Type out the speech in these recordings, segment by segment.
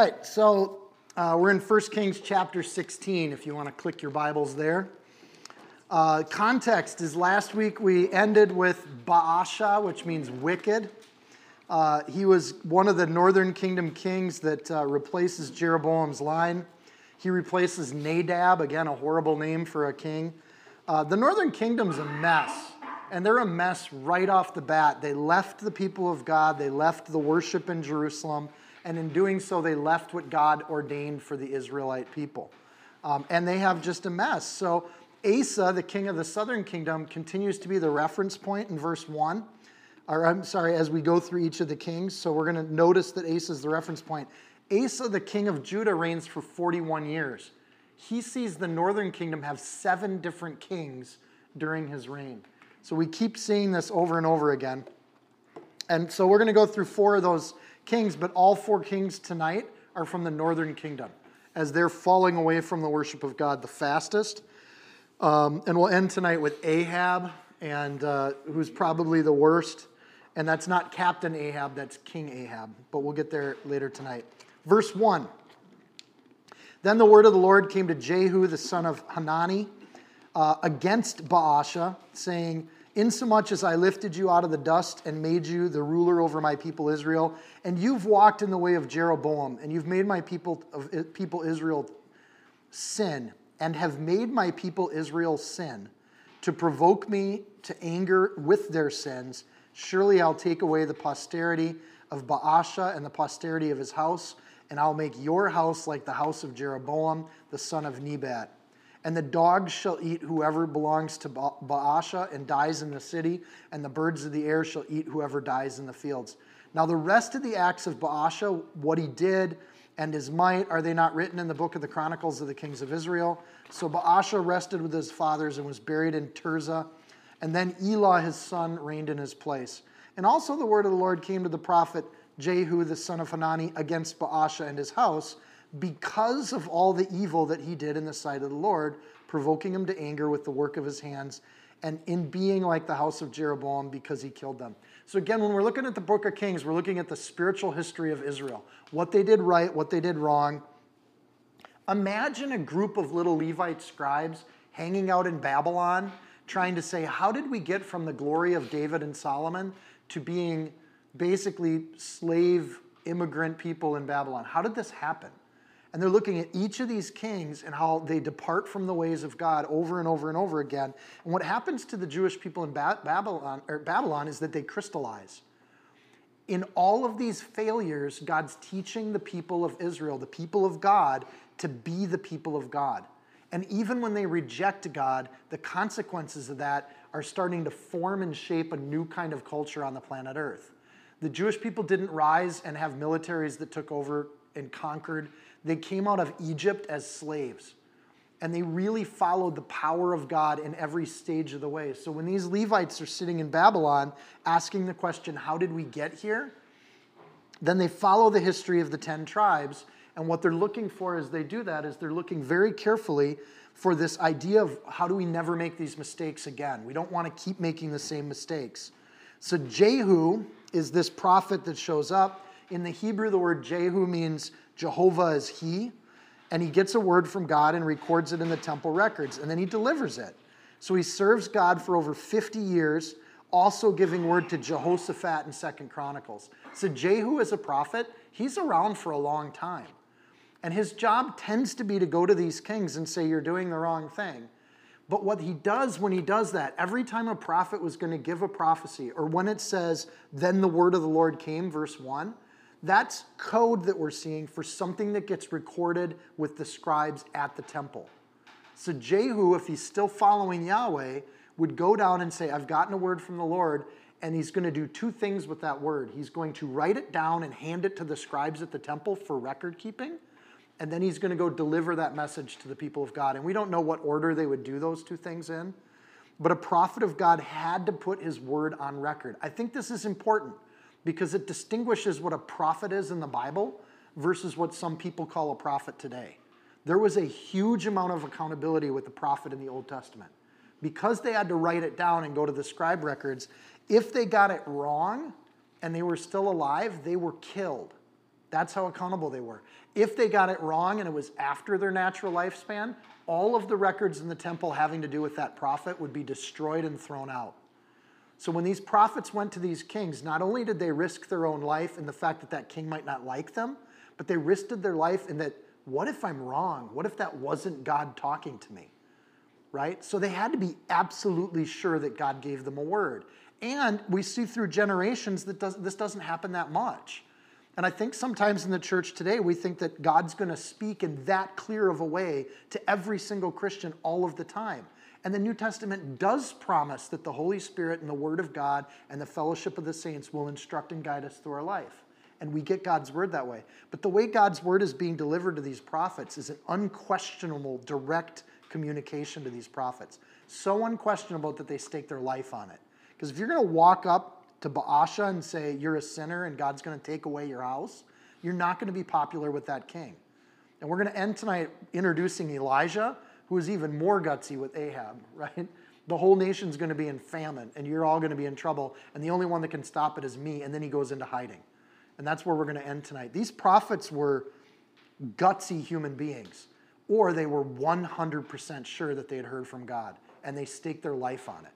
Right, so uh, we're in 1 Kings chapter 16, if you want to click your Bibles there. Uh, context is last week we ended with Baasha, which means wicked. Uh, he was one of the northern kingdom kings that uh, replaces Jeroboam's line. He replaces Nadab, again, a horrible name for a king. Uh, the northern kingdom's a mess, and they're a mess right off the bat. They left the people of God, they left the worship in Jerusalem and in doing so, they left what God ordained for the Israelite people. Um, and they have just a mess. So, Asa, the king of the southern kingdom, continues to be the reference point in verse 1. Or, I'm sorry, as we go through each of the kings. So, we're going to notice that Asa is the reference point. Asa, the king of Judah, reigns for 41 years. He sees the northern kingdom have seven different kings during his reign. So, we keep seeing this over and over again. And so, we're going to go through four of those kings, but all four kings tonight are from the northern kingdom as they're falling away from the worship of God the fastest. Um, and we'll end tonight with Ahab, and uh, who's probably the worst. And that's not Captain Ahab, that's King Ahab. But we'll get there later tonight. Verse 1 Then the word of the Lord came to Jehu, the son of Hanani, uh, against Baasha, saying, Insomuch as I lifted you out of the dust and made you the ruler over my people Israel, and you've walked in the way of Jeroboam, and you've made my people of people Israel sin, and have made my people Israel sin, to provoke me to anger with their sins, surely I'll take away the posterity of Baasha and the posterity of his house, and I'll make your house like the house of Jeroboam, the son of Nebat and the dogs shall eat whoever belongs to Baasha and dies in the city, and the birds of the air shall eat whoever dies in the fields. Now, the rest of the acts of Baasha, what he did and his might, are they not written in the book of the Chronicles of the Kings of Israel? So Baasha rested with his fathers and was buried in Tirzah. And then Elah, his son, reigned in his place. And also the word of the Lord came to the prophet Jehu, the son of Hanani, against Baasha and his house because of all the evil that he did in the sight of the Lord, provoking him to anger with the work of his hands, and in being like the house of Jeroboam because he killed them. So, again, when we're looking at the book of Kings, we're looking at the spiritual history of Israel what they did right, what they did wrong. Imagine a group of little Levite scribes hanging out in Babylon trying to say, How did we get from the glory of David and Solomon to being basically slave immigrant people in Babylon? How did this happen? And they're looking at each of these kings and how they depart from the ways of God over and over and over again. And what happens to the Jewish people in Babylon, Babylon is that they crystallize. In all of these failures, God's teaching the people of Israel, the people of God, to be the people of God. And even when they reject God, the consequences of that are starting to form and shape a new kind of culture on the planet Earth. The Jewish people didn't rise and have militaries that took over and conquered they came out of Egypt as slaves. And they really followed the power of God in every stage of the way. So when these Levites are sitting in Babylon asking the question, How did we get here? Then they follow the history of the 10 tribes. And what they're looking for as they do that is they're looking very carefully for this idea of how do we never make these mistakes again? We don't want to keep making the same mistakes. So Jehu is this prophet that shows up. In the Hebrew, the word Jehu means Jehovah is He, and he gets a word from God and records it in the temple records, and then he delivers it. So he serves God for over 50 years, also giving word to Jehoshaphat in Second Chronicles. So Jehu is a prophet, he's around for a long time. And his job tends to be to go to these kings and say, You're doing the wrong thing. But what he does when he does that, every time a prophet was going to give a prophecy, or when it says, Then the word of the Lord came, verse 1, that's code that we're seeing for something that gets recorded with the scribes at the temple. So Jehu, if he's still following Yahweh, would go down and say, I've gotten a word from the Lord, and he's going to do two things with that word. He's going to write it down and hand it to the scribes at the temple for record keeping, and then he's going to go deliver that message to the people of God. And we don't know what order they would do those two things in, but a prophet of God had to put his word on record. I think this is important because it distinguishes what a prophet is in the Bible versus what some people call a prophet today. There was a huge amount of accountability with the prophet in the Old Testament. Because they had to write it down and go to the scribe records, if they got it wrong and they were still alive, they were killed. That's how accountable they were. If they got it wrong and it was after their natural lifespan, all of the records in the temple having to do with that prophet would be destroyed and thrown out. So when these prophets went to these kings, not only did they risk their own life and the fact that that king might not like them, but they risked their life in that what if I'm wrong? What if that wasn't God talking to me? Right? So they had to be absolutely sure that God gave them a word. And we see through generations that does, this doesn't happen that much. And I think sometimes in the church today, we think that God's going to speak in that clear of a way to every single Christian all of the time. And the New Testament does promise that the Holy Spirit and the Word of God and the fellowship of the saints will instruct and guide us through our life. And we get God's Word that way. But the way God's Word is being delivered to these prophets is an unquestionable, direct communication to these prophets. So unquestionable that they stake their life on it. Because if you're going to walk up to Baasha and say, You're a sinner and God's going to take away your house, you're not going to be popular with that king. And we're going to end tonight introducing Elijah who is even more gutsy with Ahab, right? The whole nation's going to be in famine, and you're all going to be in trouble, and the only one that can stop it is me. And then he goes into hiding. And that's where we're going to end tonight. These prophets were gutsy human beings, or they were 100% sure that they had heard from God, and they staked their life on it.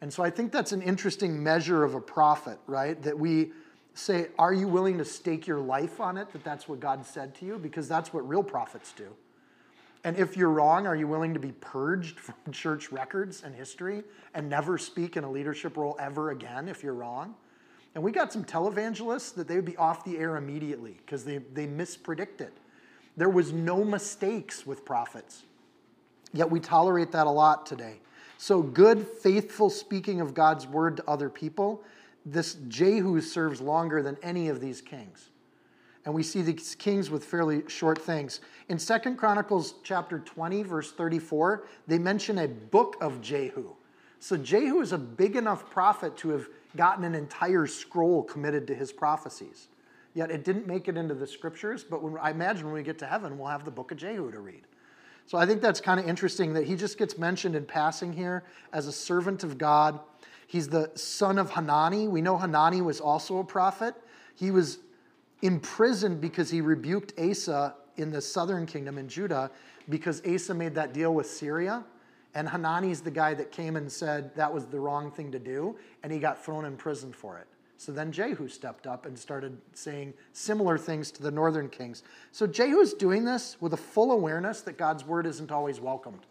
And so I think that's an interesting measure of a prophet, right? That we say, Are you willing to stake your life on it? That that's what God said to you? Because that's what real prophets do. And if you're wrong, are you willing to be purged from church records and history and never speak in a leadership role ever again if you're wrong? And we got some televangelists that they would be off the air immediately because they, they mispredicted. There was no mistakes with prophets. Yet we tolerate that a lot today. So, good, faithful speaking of God's word to other people, this Jehu serves longer than any of these kings and we see these kings with fairly short things. In Second Chronicles chapter 20, verse 34, they mention a book of Jehu. So Jehu is a big enough prophet to have gotten an entire scroll committed to his prophecies. Yet it didn't make it into the scriptures, but when, I imagine when we get to heaven, we'll have the book of Jehu to read. So I think that's kind of interesting that he just gets mentioned in passing here as a servant of God. He's the son of Hanani. We know Hanani was also a prophet. He was imprisoned because he rebuked Asa in the southern kingdom in Judah because Asa made that deal with Syria. And Hanani's the guy that came and said that was the wrong thing to do, and he got thrown in prison for it. So then Jehu stepped up and started saying similar things to the northern kings. So Jehu's doing this with a full awareness that God's word isn't always welcomed.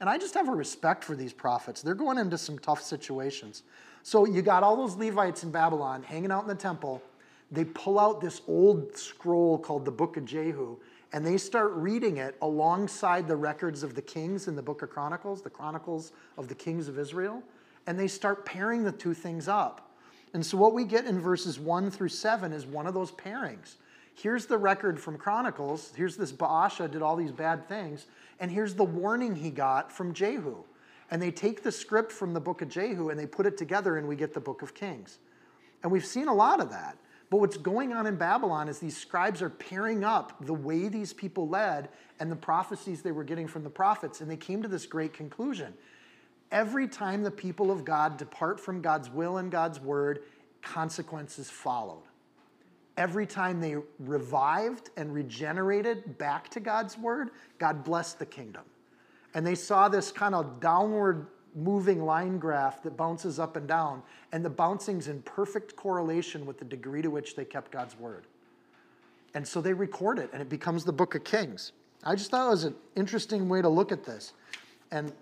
And I just have a respect for these prophets. They're going into some tough situations. So you got all those Levites in Babylon hanging out in the temple, they pull out this old scroll called the Book of Jehu, and they start reading it alongside the records of the kings in the Book of Chronicles, the Chronicles of the kings of Israel, and they start pairing the two things up. And so, what we get in verses 1 through 7 is one of those pairings. Here's the record from Chronicles. Here's this Baasha did all these bad things. And here's the warning he got from Jehu. And they take the script from the book of Jehu and they put it together, and we get the book of Kings. And we've seen a lot of that. But what's going on in Babylon is these scribes are pairing up the way these people led and the prophecies they were getting from the prophets, and they came to this great conclusion. Every time the people of God depart from God's will and God's word, consequences followed. Every time they revived and regenerated back to God's word, God blessed the kingdom. And they saw this kind of downward moving line graph that bounces up and down, and the bouncing's in perfect correlation with the degree to which they kept God's word. And so they record it, and it becomes the book of Kings. I just thought it was an interesting way to look at this. And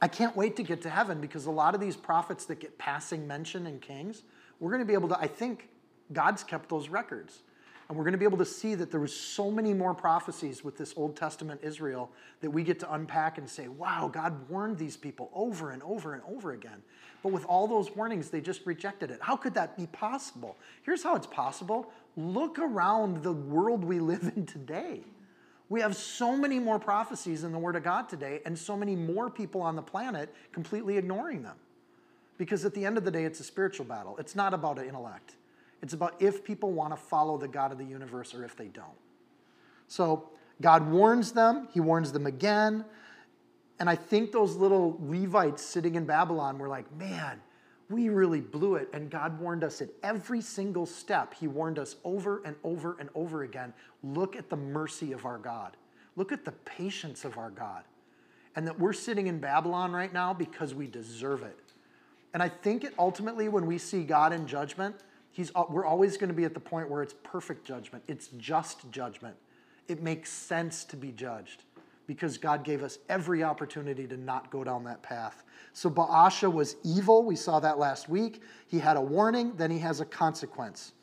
I can't wait to get to heaven because a lot of these prophets that get passing mention in Kings, we're going to be able to, I think God's kept those records. And we're going to be able to see that there was so many more prophecies with this Old Testament Israel that we get to unpack and say, wow, God warned these people over and over and over again. But with all those warnings, they just rejected it. How could that be possible? Here's how it's possible look around the world we live in today. We have so many more prophecies in the Word of God today, and so many more people on the planet completely ignoring them. Because at the end of the day, it's a spiritual battle. It's not about an intellect. It's about if people want to follow the God of the universe or if they don't. So God warns them, He warns them again. And I think those little Levites sitting in Babylon were like, man, we really blew it. And God warned us at every single step. He warned us over and over and over again. Look at the mercy of our God. Look at the patience of our God. And that we're sitting in Babylon right now because we deserve it. And I think it ultimately, when we see God in judgment, He's, we're always going to be at the point where it's perfect judgment. It's just judgment. It makes sense to be judged because God gave us every opportunity to not go down that path. So Baasha was evil. We saw that last week. He had a warning, then he has a consequence.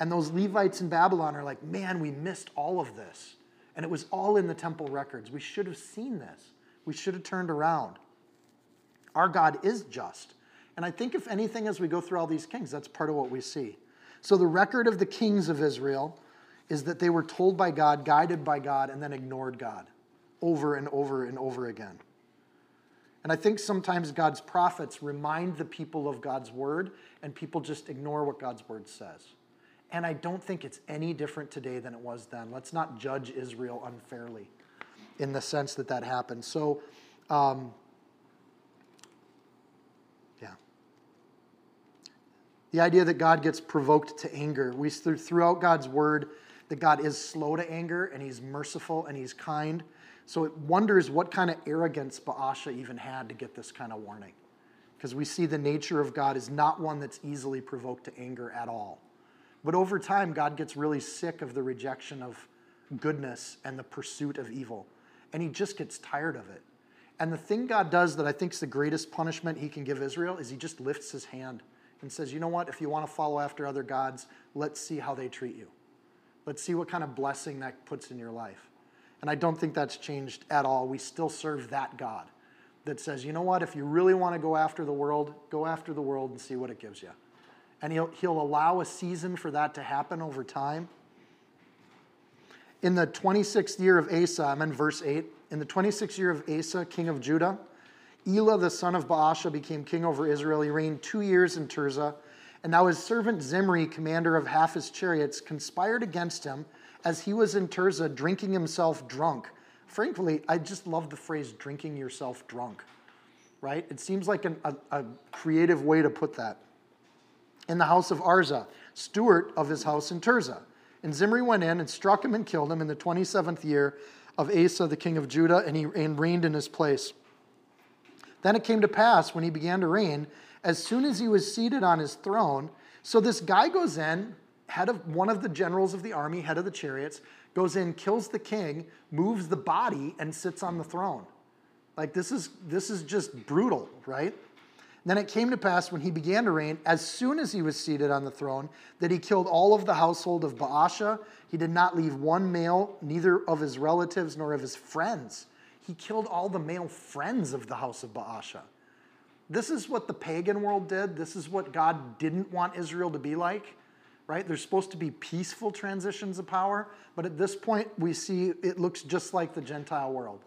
And those Levites in Babylon are like, man, we missed all of this. And it was all in the temple records. We should have seen this. We should have turned around. Our God is just. And I think, if anything, as we go through all these kings, that's part of what we see. So, the record of the kings of Israel is that they were told by God, guided by God, and then ignored God over and over and over again. And I think sometimes God's prophets remind the people of God's word, and people just ignore what God's word says. And I don't think it's any different today than it was then. Let's not judge Israel unfairly in the sense that that happened. So, um, The idea that God gets provoked to anger. We throughout God's word that God is slow to anger and he's merciful and he's kind. So it wonders what kind of arrogance Baasha even had to get this kind of warning. Because we see the nature of God is not one that's easily provoked to anger at all. But over time, God gets really sick of the rejection of goodness and the pursuit of evil. And he just gets tired of it. And the thing God does that I think is the greatest punishment he can give Israel is he just lifts his hand and says, you know what, if you want to follow after other gods, let's see how they treat you. Let's see what kind of blessing that puts in your life. And I don't think that's changed at all. We still serve that God that says, you know what, if you really want to go after the world, go after the world and see what it gives you. And he'll, he'll allow a season for that to happen over time. In the 26th year of Asa, I'm in verse 8. In the 26th year of Asa, king of Judah, Elah, the son of Baasha, became king over Israel. He reigned two years in Tirzah. And now his servant Zimri, commander of half his chariots, conspired against him as he was in Tirzah drinking himself drunk. Frankly, I just love the phrase drinking yourself drunk, right? It seems like an, a, a creative way to put that. In the house of Arza, steward of his house in Tirzah. And Zimri went in and struck him and killed him in the 27th year of Asa, the king of Judah, and he and reigned in his place. Then it came to pass when he began to reign, as soon as he was seated on his throne. So this guy goes in, head of one of the generals of the army, head of the chariots, goes in, kills the king, moves the body, and sits on the throne. Like this is this is just brutal, right? Then it came to pass when he began to reign, as soon as he was seated on the throne, that he killed all of the household of Baasha. He did not leave one male, neither of his relatives nor of his friends he killed all the male friends of the house of Baasha. This is what the pagan world did. This is what God didn't want Israel to be like, right? There's supposed to be peaceful transitions of power, but at this point, we see it looks just like the Gentile world.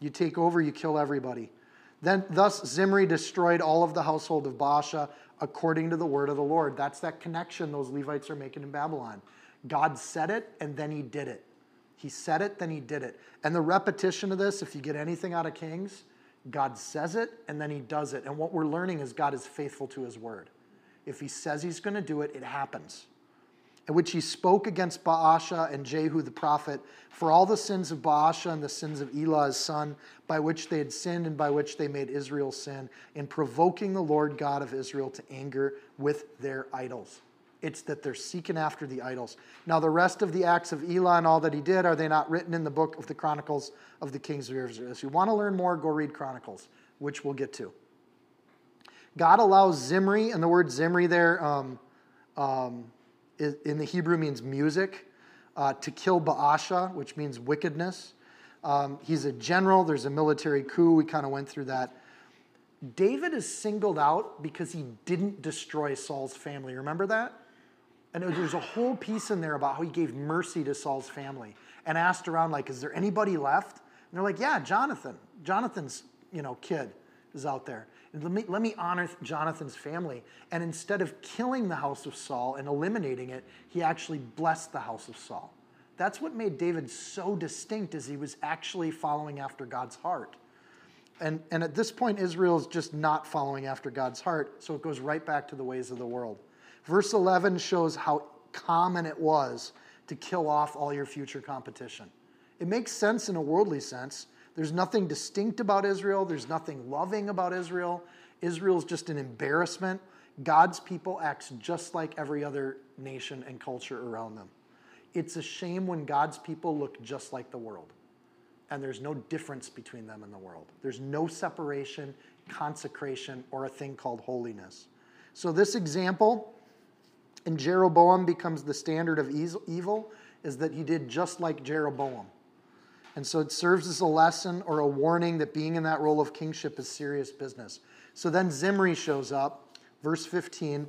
You take over, you kill everybody. Then, thus, Zimri destroyed all of the household of Baasha according to the word of the Lord. That's that connection those Levites are making in Babylon. God said it, and then he did it. He said it, then he did it. And the repetition of this, if you get anything out of Kings, God says it and then he does it. And what we're learning is God is faithful to his word. If he says he's going to do it, it happens. In which he spoke against Baasha and Jehu the prophet for all the sins of Baasha and the sins of Elah his son, by which they had sinned and by which they made Israel sin, in provoking the Lord God of Israel to anger with their idols. It's that they're seeking after the idols. Now, the rest of the acts of Elah and all that he did, are they not written in the book of the Chronicles of the Kings of Israel? If you want to learn more, go read Chronicles, which we'll get to. God allows Zimri, and the word Zimri there um, um, in the Hebrew means music. uh, to kill Baasha, which means wickedness. Um, he's a general, there's a military coup. We kind of went through that. David is singled out because he didn't destroy Saul's family. Remember that? And there's a whole piece in there about how he gave mercy to Saul's family and asked around, like, is there anybody left? And they're like, yeah, Jonathan. Jonathan's, you know, kid is out there. Let me, let me honor Jonathan's family. And instead of killing the house of Saul and eliminating it, he actually blessed the house of Saul. That's what made David so distinct as he was actually following after God's heart. And, and at this point, Israel is just not following after God's heart, so it goes right back to the ways of the world. Verse 11 shows how common it was to kill off all your future competition. It makes sense in a worldly sense. There's nothing distinct about Israel, there's nothing loving about Israel. Israel's just an embarrassment. God's people acts just like every other nation and culture around them. It's a shame when God's people look just like the world and there's no difference between them and the world. There's no separation, consecration, or a thing called holiness. So, this example in Jeroboam becomes the standard of evil, is that he did just like Jeroboam. And so it serves as a lesson or a warning that being in that role of kingship is serious business. So then Zimri shows up, verse 15.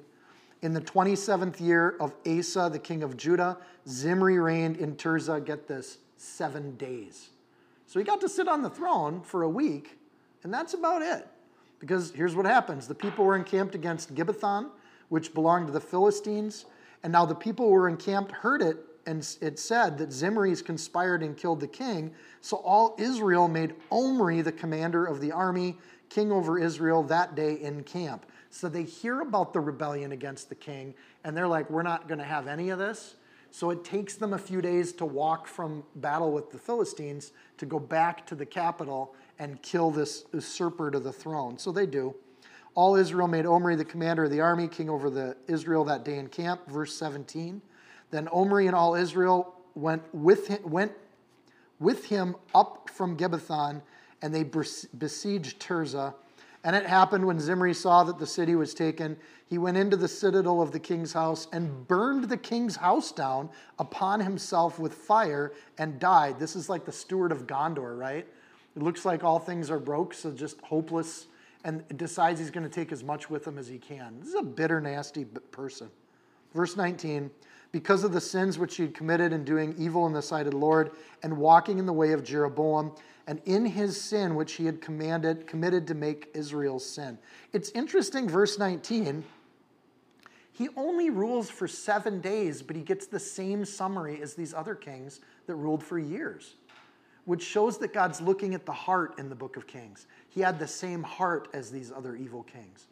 In the 27th year of Asa, the king of Judah, Zimri reigned in Tirzah, get this, seven days. So he got to sit on the throne for a week, and that's about it. Because here's what happens the people were encamped against Gibbethon, which belonged to the Philistines, and now the people who were encamped heard it, and it said that Zimri's conspired and killed the king. So all Israel made Omri the commander of the army, king over Israel, that day in camp. So they hear about the rebellion against the king, and they're like, we're not going to have any of this. So it takes them a few days to walk from battle with the Philistines to go back to the capital and kill this usurper to the throne. So they do. All Israel made Omri the commander of the army, king over the Israel that day in camp. Verse 17. Then Omri and all Israel went with him, went with him up from Gibbethon, and they besieged Tirzah and it happened when Zimri saw that the city was taken, he went into the citadel of the king's house and burned the king's house down upon himself with fire and died. This is like the steward of Gondor, right? It looks like all things are broke, so just hopeless, and decides he's going to take as much with him as he can. This is a bitter, nasty person. Verse 19 because of the sins which he had committed in doing evil in the sight of the Lord and walking in the way of Jeroboam, and in his sin which he had commanded committed to make Israel sin. It's interesting verse 19 he only rules for 7 days but he gets the same summary as these other kings that ruled for years which shows that God's looking at the heart in the book of Kings. He had the same heart as these other evil kings.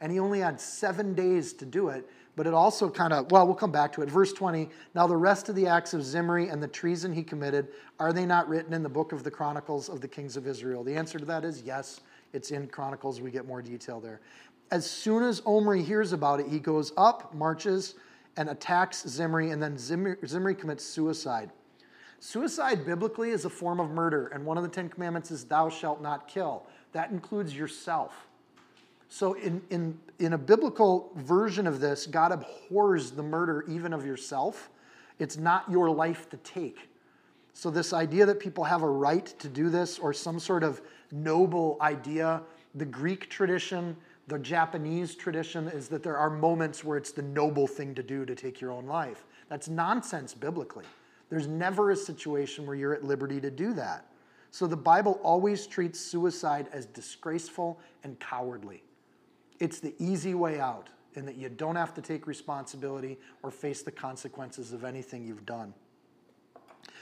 And he only had 7 days to do it, but it also kind of, well, we'll come back to it. Verse 20 Now the rest of the acts of Zimri and the treason he committed, are they not written in the book of the Chronicles of the kings of Israel? The answer to that is yes. It's in Chronicles. We get more detail there. As soon as Omri hears about it, he goes up, marches, and attacks Zimri, and then Zimri, Zimri commits suicide. Suicide biblically is a form of murder, and one of the Ten Commandments is, Thou shalt not kill. That includes yourself. So, in, in, in a biblical version of this, God abhors the murder even of yourself. It's not your life to take. So, this idea that people have a right to do this or some sort of noble idea, the Greek tradition, the Japanese tradition is that there are moments where it's the noble thing to do to take your own life. That's nonsense biblically. There's never a situation where you're at liberty to do that. So the Bible always treats suicide as disgraceful and cowardly. It's the easy way out, in that you don't have to take responsibility or face the consequences of anything you've done.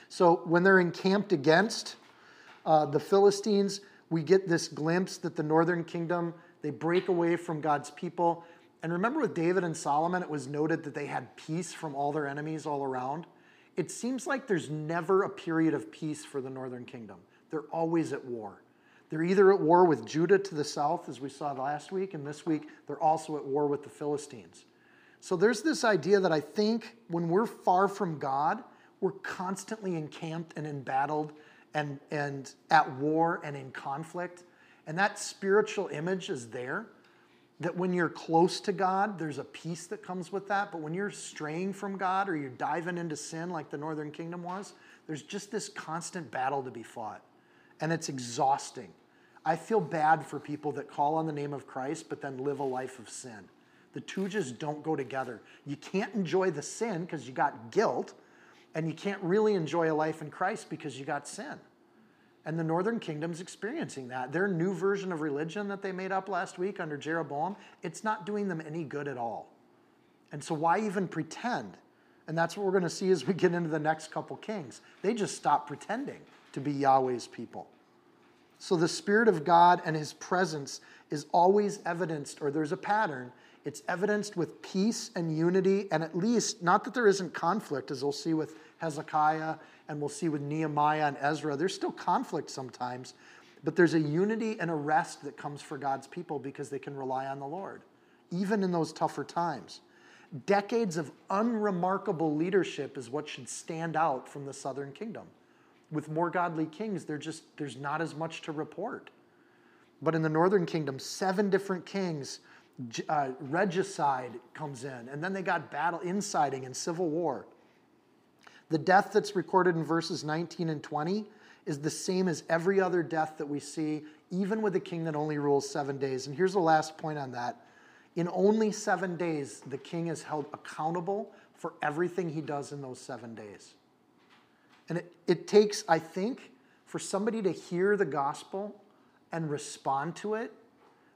So when they're encamped against uh, the Philistines, we get this glimpse that the northern kingdom, they break away from God's people. And remember with David and Solomon, it was noted that they had peace from all their enemies all around. It seems like there's never a period of peace for the northern kingdom. They're always at war. They're either at war with Judah to the south, as we saw last week, and this week they're also at war with the Philistines. So there's this idea that I think when we're far from God, we're constantly encamped and embattled and, and at war and in conflict. And that spiritual image is there. That when you're close to God, there's a peace that comes with that. But when you're straying from God or you're diving into sin like the northern kingdom was, there's just this constant battle to be fought. And it's exhausting. I feel bad for people that call on the name of Christ but then live a life of sin. The two just don't go together. You can't enjoy the sin because you got guilt, and you can't really enjoy a life in Christ because you got sin. And the northern kingdom's experiencing that. Their new version of religion that they made up last week under Jeroboam, it's not doing them any good at all. And so why even pretend? And that's what we're going to see as we get into the next couple kings. They just stop pretending to be Yahweh's people. So the Spirit of God and His presence is always evidenced, or there's a pattern. It's evidenced with peace and unity, and at least, not that there isn't conflict, as we'll see with Hezekiah and we'll see with Nehemiah and Ezra, there's still conflict sometimes, but there's a unity and a rest that comes for God's people because they can rely on the Lord, even in those tougher times. Decades of unremarkable leadership is what should stand out from the southern kingdom. With more godly kings, there just there's not as much to report. But in the northern kingdom, seven different kings, uh, regicide comes in, and then they got battle, inciting, and civil war. The death that's recorded in verses 19 and 20 is the same as every other death that we see, even with a king that only rules seven days. And here's the last point on that. In only seven days, the king is held accountable for everything he does in those seven days. And it, it takes, I think, for somebody to hear the gospel and respond to it.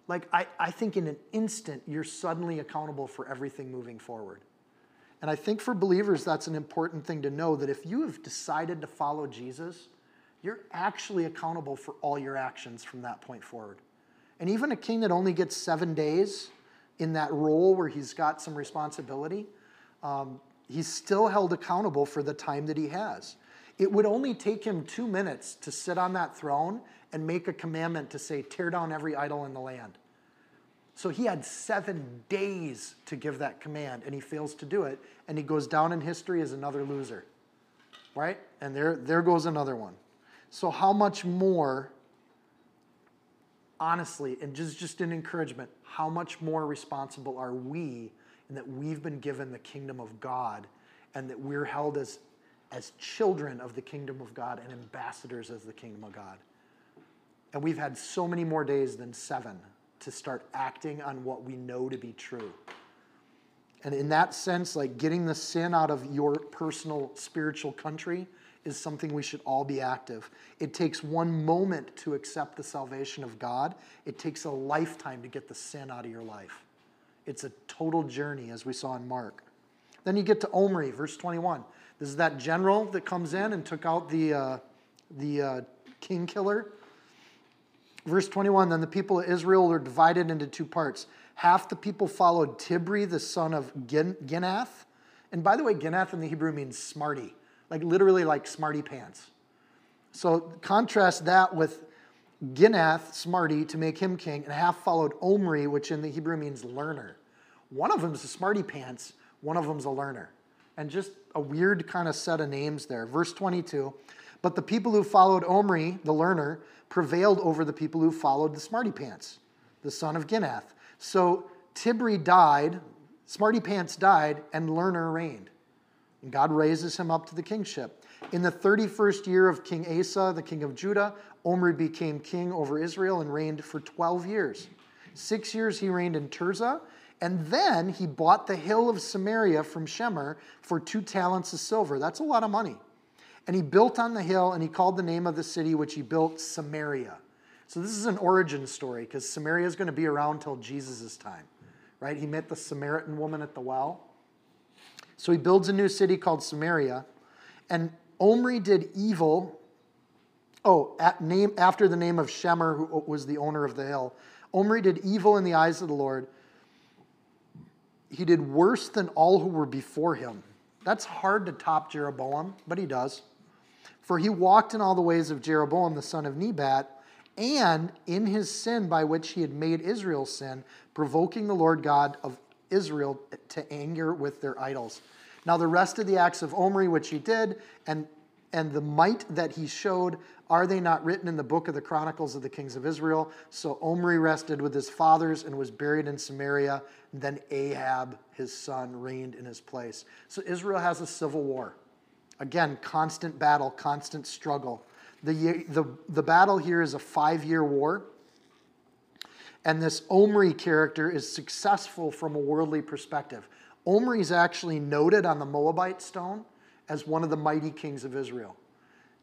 Like, I, I think in an instant, you're suddenly accountable for everything moving forward. And I think for believers, that's an important thing to know that if you have decided to follow Jesus, you're actually accountable for all your actions from that point forward. And even a king that only gets seven days in that role where he's got some responsibility, um, he's still held accountable for the time that he has. It would only take him two minutes to sit on that throne and make a commandment to say, tear down every idol in the land. So he had seven days to give that command, and he fails to do it, and he goes down in history as another loser. Right? And there, there goes another one. So, how much more, honestly, and just, just an encouragement, how much more responsible are we in that we've been given the kingdom of God and that we're held as, as children of the kingdom of God and ambassadors as the kingdom of God? And we've had so many more days than seven to start acting on what we know to be true. And in that sense, like getting the sin out of your personal spiritual country is something we should all be active. It takes one moment to accept the salvation of God, it takes a lifetime to get the sin out of your life. It's a total journey, as we saw in Mark. Then you get to Omri, verse 21. This is that general that comes in and took out the, uh, the uh, king killer Verse 21 Then the people of Israel were divided into two parts. Half the people followed Tibni, the son of Ginath. And by the way, Ginath in the Hebrew means smarty, like literally like smarty pants. So contrast that with Ginath, smarty, to make him king, and half followed Omri, which in the Hebrew means learner. One of them is a smarty pants, one of them's a learner. And just a weird kind of set of names there. Verse 22 But the people who followed Omri, the learner, prevailed over the people who followed the Smarty Pants, the son of Ginath. So Tibni died, Smarty Pants died, and Lerner reigned. And God raises him up to the kingship. In the 31st year of King Asa, the king of Judah, Omri became king over Israel and reigned for 12 years. Six years he reigned in Tirzah, and then he bought the hill of Samaria from Shemer for two talents of silver. That's a lot of money. And he built on the hill, and he called the name of the city which he built Samaria. So this is an origin story because Samaria is going to be around till Jesus' time, right? He met the Samaritan woman at the well. So he builds a new city called Samaria, and Omri did evil. Oh, at name after the name of Shemer, who was the owner of the hill. Omri did evil in the eyes of the Lord. He did worse than all who were before him. That's hard to top Jeroboam, but he does. For he walked in all the ways of Jeroboam the son of Nebat, and in his sin by which he had made Israel sin, provoking the Lord God of Israel to anger with their idols. Now, the rest of the acts of Omri, which he did, and and the might that he showed, are they not written in the book of the Chronicles of the Kings of Israel? So Omri rested with his fathers and was buried in Samaria. Then Ahab, his son, reigned in his place. So Israel has a civil war. Again, constant battle, constant struggle. The, the, the battle here is a five year war. And this Omri character is successful from a worldly perspective. Omri is actually noted on the Moabite stone as one of the mighty kings of Israel.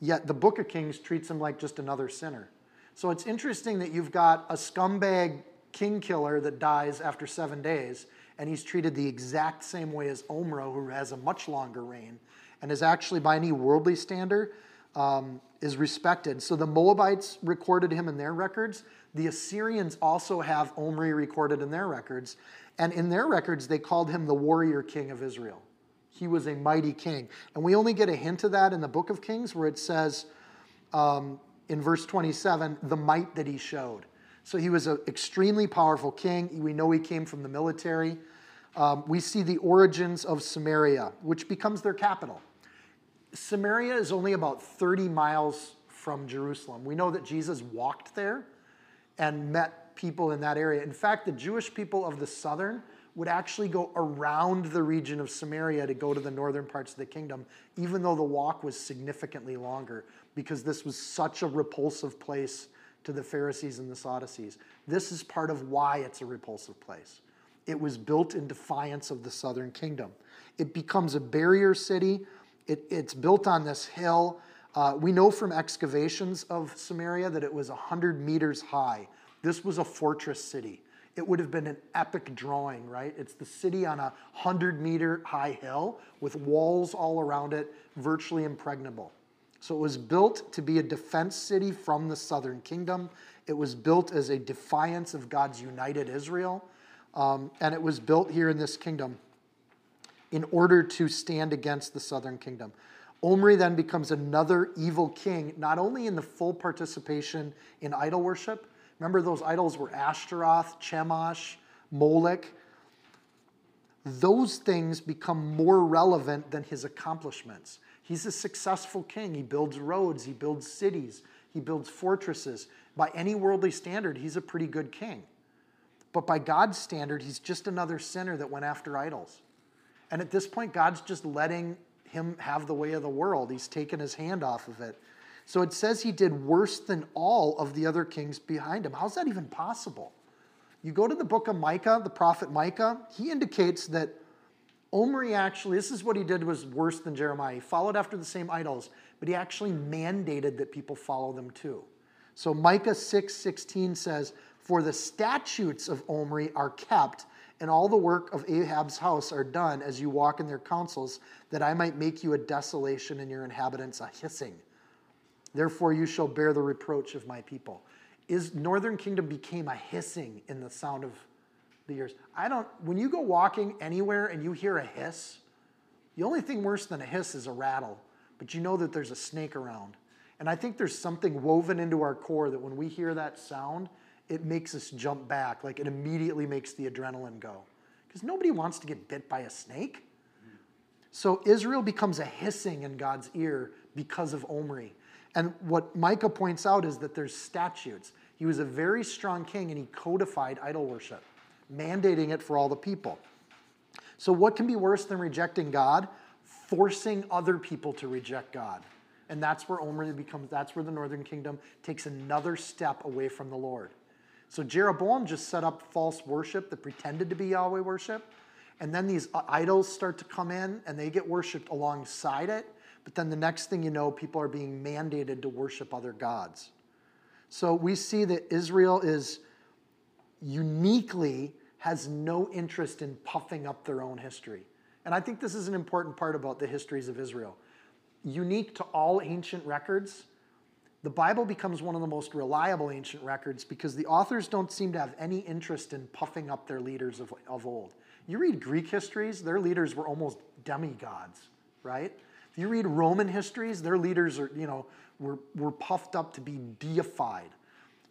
Yet the book of Kings treats him like just another sinner. So it's interesting that you've got a scumbag king killer that dies after seven days, and he's treated the exact same way as Omri, who has a much longer reign, and is actually, by any worldly standard, um, is respected. So the Moabites recorded him in their records. The Assyrians also have Omri recorded in their records. And in their records, they called him the warrior king of Israel. He was a mighty king. And we only get a hint of that in the book of Kings where it says um, in verse 27 the might that he showed. So he was an extremely powerful king. We know he came from the military. Um, we see the origins of Samaria, which becomes their capital. Samaria is only about 30 miles from Jerusalem. We know that Jesus walked there and met people in that area. In fact, the Jewish people of the southern would actually go around the region of Samaria to go to the northern parts of the kingdom, even though the walk was significantly longer, because this was such a repulsive place to the Pharisees and the Sadducees. This is part of why it's a repulsive place. It was built in defiance of the southern kingdom. It becomes a barrier city. It, it's built on this hill. Uh, we know from excavations of Samaria that it was 100 meters high. This was a fortress city it would have been an epic drawing, right? It's the city on a 100 meter high hill with walls all around it, virtually impregnable. So it was built to be a defense city from the southern kingdom. It was built as a defiance of God's united Israel. Um, and it was built here in this kingdom in order to stand against the southern kingdom. Omri then becomes another evil king, not only in the full participation in idol worship, Remember, those idols were Ashtaroth, Chemosh, Molech. Those things become more relevant than his accomplishments. He's a successful king. He builds roads, he builds cities, he builds fortresses. By any worldly standard, he's a pretty good king. But by God's standard, he's just another sinner that went after idols. And at this point, God's just letting him have the way of the world. He's taken his hand off of it. So it says he did worse than all of the other kings behind him. How's that even possible? You go to the book of Micah, the prophet Micah, he indicates that Omri actually, this is what he did was worse than Jeremiah. He followed after the same idols, but he actually mandated that people follow them too. So Micah 6 16 says, For the statutes of Omri are kept, and all the work of Ahab's house are done as you walk in their counsels, that I might make you a desolation and your inhabitants a hissing. Therefore, you shall bear the reproach of my people. Is northern kingdom became a hissing in the sound of the ears. I don't, when you go walking anywhere and you hear a hiss, the only thing worse than a hiss is a rattle, but you know that there's a snake around. And I think there's something woven into our core that when we hear that sound, it makes us jump back. Like it immediately makes the adrenaline go. Because nobody wants to get bit by a snake. So Israel becomes a hissing in God's ear because of Omri. And what Micah points out is that there's statutes. He was a very strong king and he codified idol worship, mandating it for all the people. So, what can be worse than rejecting God? Forcing other people to reject God. And that's where Omri becomes, that's where the northern kingdom takes another step away from the Lord. So, Jeroboam just set up false worship that pretended to be Yahweh worship. And then these idols start to come in and they get worshiped alongside it. But then the next thing you know, people are being mandated to worship other gods. So we see that Israel is uniquely has no interest in puffing up their own history. And I think this is an important part about the histories of Israel. Unique to all ancient records, the Bible becomes one of the most reliable ancient records because the authors don't seem to have any interest in puffing up their leaders of, of old. You read Greek histories, their leaders were almost demigods, right? You read Roman histories, their leaders are, you know, were, were puffed up to be deified.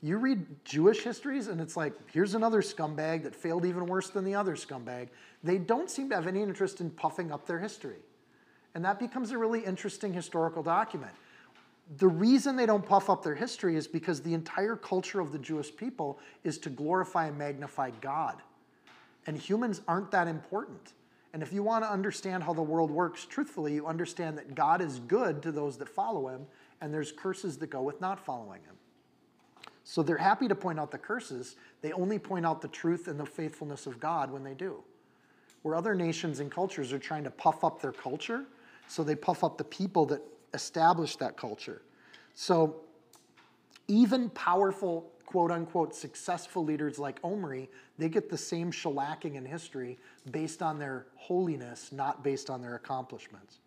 You read Jewish histories, and it's like, here's another scumbag that failed even worse than the other scumbag. They don't seem to have any interest in puffing up their history. And that becomes a really interesting historical document. The reason they don't puff up their history is because the entire culture of the Jewish people is to glorify and magnify God. And humans aren't that important. And if you want to understand how the world works truthfully, you understand that God is good to those that follow him, and there's curses that go with not following him. So they're happy to point out the curses. They only point out the truth and the faithfulness of God when they do. Where other nations and cultures are trying to puff up their culture, so they puff up the people that establish that culture. So even powerful, quote unquote, successful leaders like Omri, they get the same shellacking in history based on their holiness, not based on their accomplishments.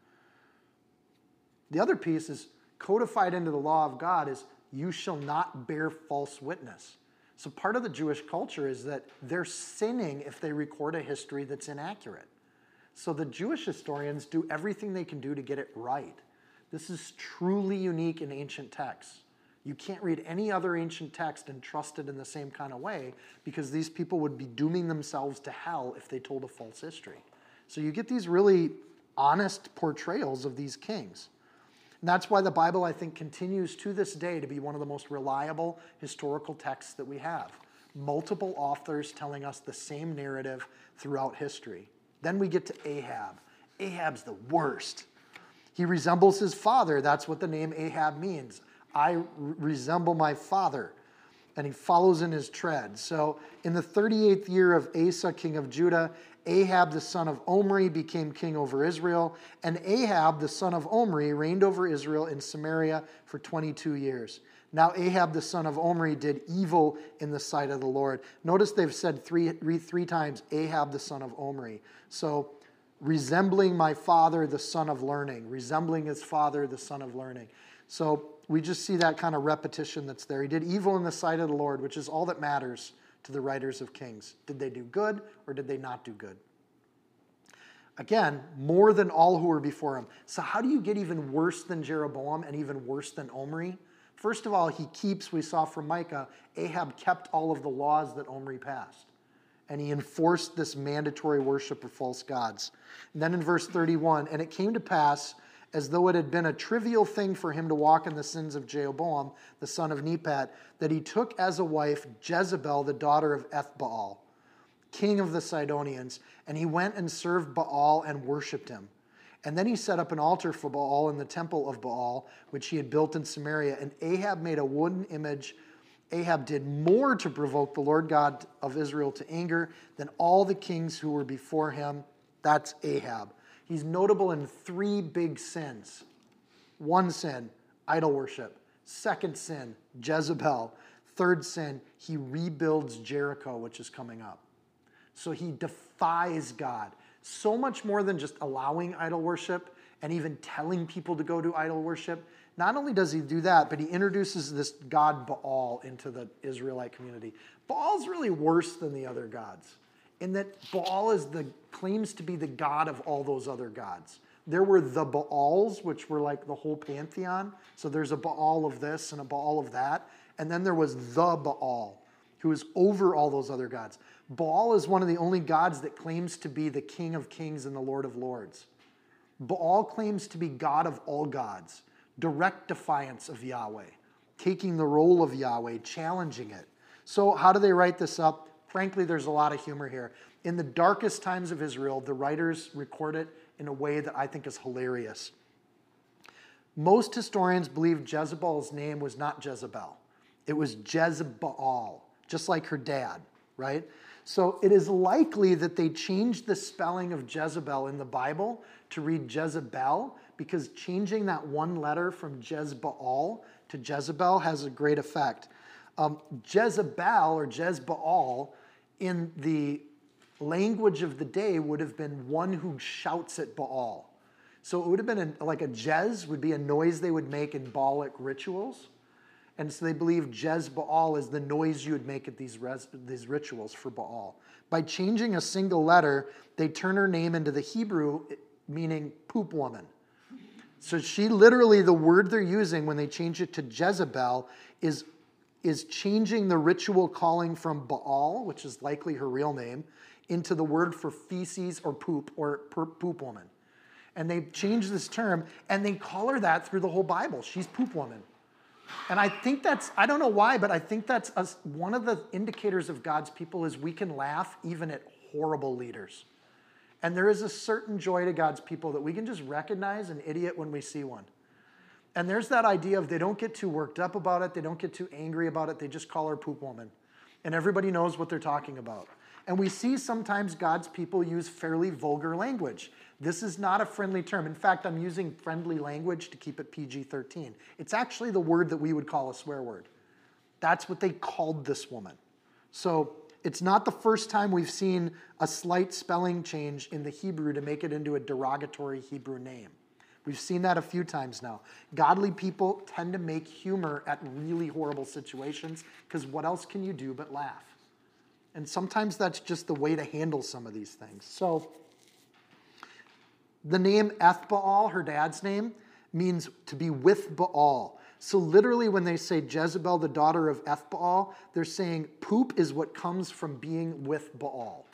The other piece is codified into the law of God is you shall not bear false witness. So part of the Jewish culture is that they're sinning if they record a history that's inaccurate. So the Jewish historians do everything they can do to get it right. This is truly unique in ancient texts. You can't read any other ancient text and trust it in the same kind of way because these people would be dooming themselves to hell if they told a false history. So you get these really honest portrayals of these kings. And that's why the Bible, I think, continues to this day to be one of the most reliable historical texts that we have. Multiple authors telling us the same narrative throughout history. Then we get to Ahab. Ahab's the worst. He resembles his father. That's what the name Ahab means. I resemble my father. And he follows in his tread. So, in the 38th year of Asa, king of Judah, Ahab the son of Omri became king over Israel, and Ahab the son of Omri reigned over Israel in Samaria for 22 years. Now Ahab the son of Omri did evil in the sight of the Lord. Notice they've said three, three times Ahab the son of Omri. So resembling my father, the son of learning, resembling his father, the son of learning. So we just see that kind of repetition that's there. He did evil in the sight of the Lord, which is all that matters to the writers of Kings. Did they do good or did they not do good? Again, more than all who were before him. So, how do you get even worse than Jeroboam and even worse than Omri? First of all, he keeps, we saw from Micah, Ahab kept all of the laws that Omri passed. And he enforced this mandatory worship of false gods. And then in verse 31, and it came to pass as though it had been a trivial thing for him to walk in the sins of Jeroboam, the son of Nebat, that he took as a wife Jezebel, the daughter of Ethbaal, king of the Sidonians, and he went and served Baal and worshipped him. And then he set up an altar for Baal in the temple of Baal, which he had built in Samaria. And Ahab made a wooden image. Ahab did more to provoke the Lord God of Israel to anger than all the kings who were before him. That's Ahab. He's notable in three big sins. One sin, idol worship. Second sin, Jezebel. Third sin, he rebuilds Jericho, which is coming up. So he defies God. So much more than just allowing idol worship and even telling people to go to idol worship. Not only does he do that, but he introduces this god Baal into the Israelite community. Baal's really worse than the other gods in that Baal is the claims to be the god of all those other gods. There were the Baals, which were like the whole pantheon. So there's a Baal of this and a Baal of that. And then there was the Baal, who is over all those other gods. Baal is one of the only gods that claims to be the King of Kings and the Lord of Lords. Baal claims to be God of all gods, direct defiance of Yahweh, taking the role of Yahweh, challenging it. So, how do they write this up? frankly, there's a lot of humor here. In the darkest times of Israel, the writers record it in a way that I think is hilarious. Most historians believe Jezebel's name was not Jezebel, it was Jezebel, just like her dad, right? So it is likely that they changed the spelling of Jezebel in the Bible to read Jezebel because changing that one letter from Jezebel to Jezebel has a great effect. Um, Jezebel or Jezebel in the language of the day would have been one who shouts at Baal. So it would have been a, like a jez would be a noise they would make in Baalic rituals. And so they believe Jez Baal is the noise you would make at these, res, these rituals for Baal. By changing a single letter, they turn her name into the Hebrew meaning poop woman. So she literally, the word they're using when they change it to Jezebel is is changing the ritual calling from Baal, which is likely her real name, into the word for feces or poop or poop woman. And they change this term and they call her that through the whole Bible. She's poop woman. And I think that's, I don't know why, but I think that's a, one of the indicators of God's people is we can laugh even at horrible leaders. And there is a certain joy to God's people that we can just recognize an idiot when we see one. And there's that idea of they don't get too worked up about it, they don't get too angry about it, they just call her poop woman. And everybody knows what they're talking about. And we see sometimes God's people use fairly vulgar language. This is not a friendly term. In fact, I'm using friendly language to keep it PG 13. It's actually the word that we would call a swear word. That's what they called this woman. So it's not the first time we've seen a slight spelling change in the Hebrew to make it into a derogatory Hebrew name. We've seen that a few times now. Godly people tend to make humor at really horrible situations because what else can you do but laugh? And sometimes that's just the way to handle some of these things. So, the name Ethbaal, her dad's name, means to be with Baal. So, literally, when they say Jezebel, the daughter of Ethbaal, they're saying poop is what comes from being with Baal.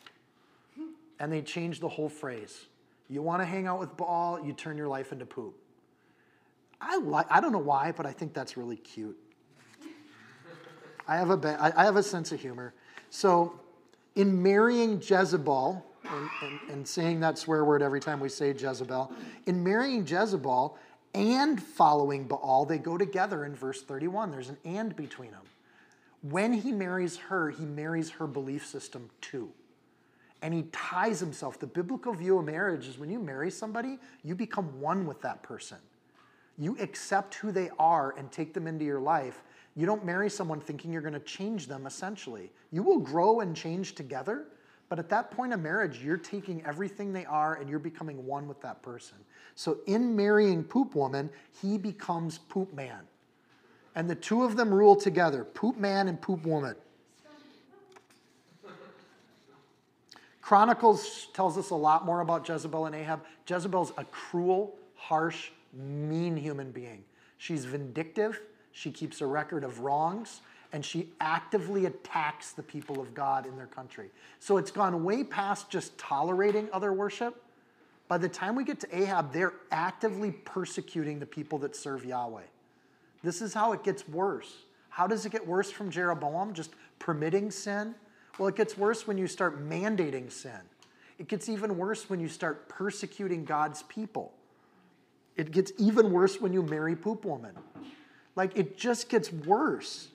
And they change the whole phrase. You want to hang out with Baal, you turn your life into poop. I, like, I don't know why, but I think that's really cute. I have a, I have a sense of humor. So, in marrying Jezebel, and, and, and, saying that swear word every time we say Jezebel. In marrying Jezebel and following Baal, they go together in verse 31. There's an and between them. When he marries her, he marries her belief system too. And he ties himself. The biblical view of marriage is when you marry somebody, you become one with that person. You accept who they are and take them into your life. You don't marry someone thinking you're going to change them, essentially. You will grow and change together, but at that point of marriage, you're taking everything they are and you're becoming one with that person. So in marrying Poop Woman, he becomes Poop Man. And the two of them rule together Poop Man and Poop Woman. Chronicles tells us a lot more about Jezebel and Ahab. Jezebel's a cruel, harsh, mean human being. She's vindictive, she keeps a record of wrongs, and she actively attacks the people of God in their country. So it's gone way past just tolerating other worship. By the time we get to Ahab, they're actively persecuting the people that serve Yahweh. This is how it gets worse. How does it get worse from Jeroboam? Just permitting sin? Well, it gets worse when you start mandating sin. It gets even worse when you start persecuting God's people. It gets even worse when you marry Poop Woman. Like, it just gets worse.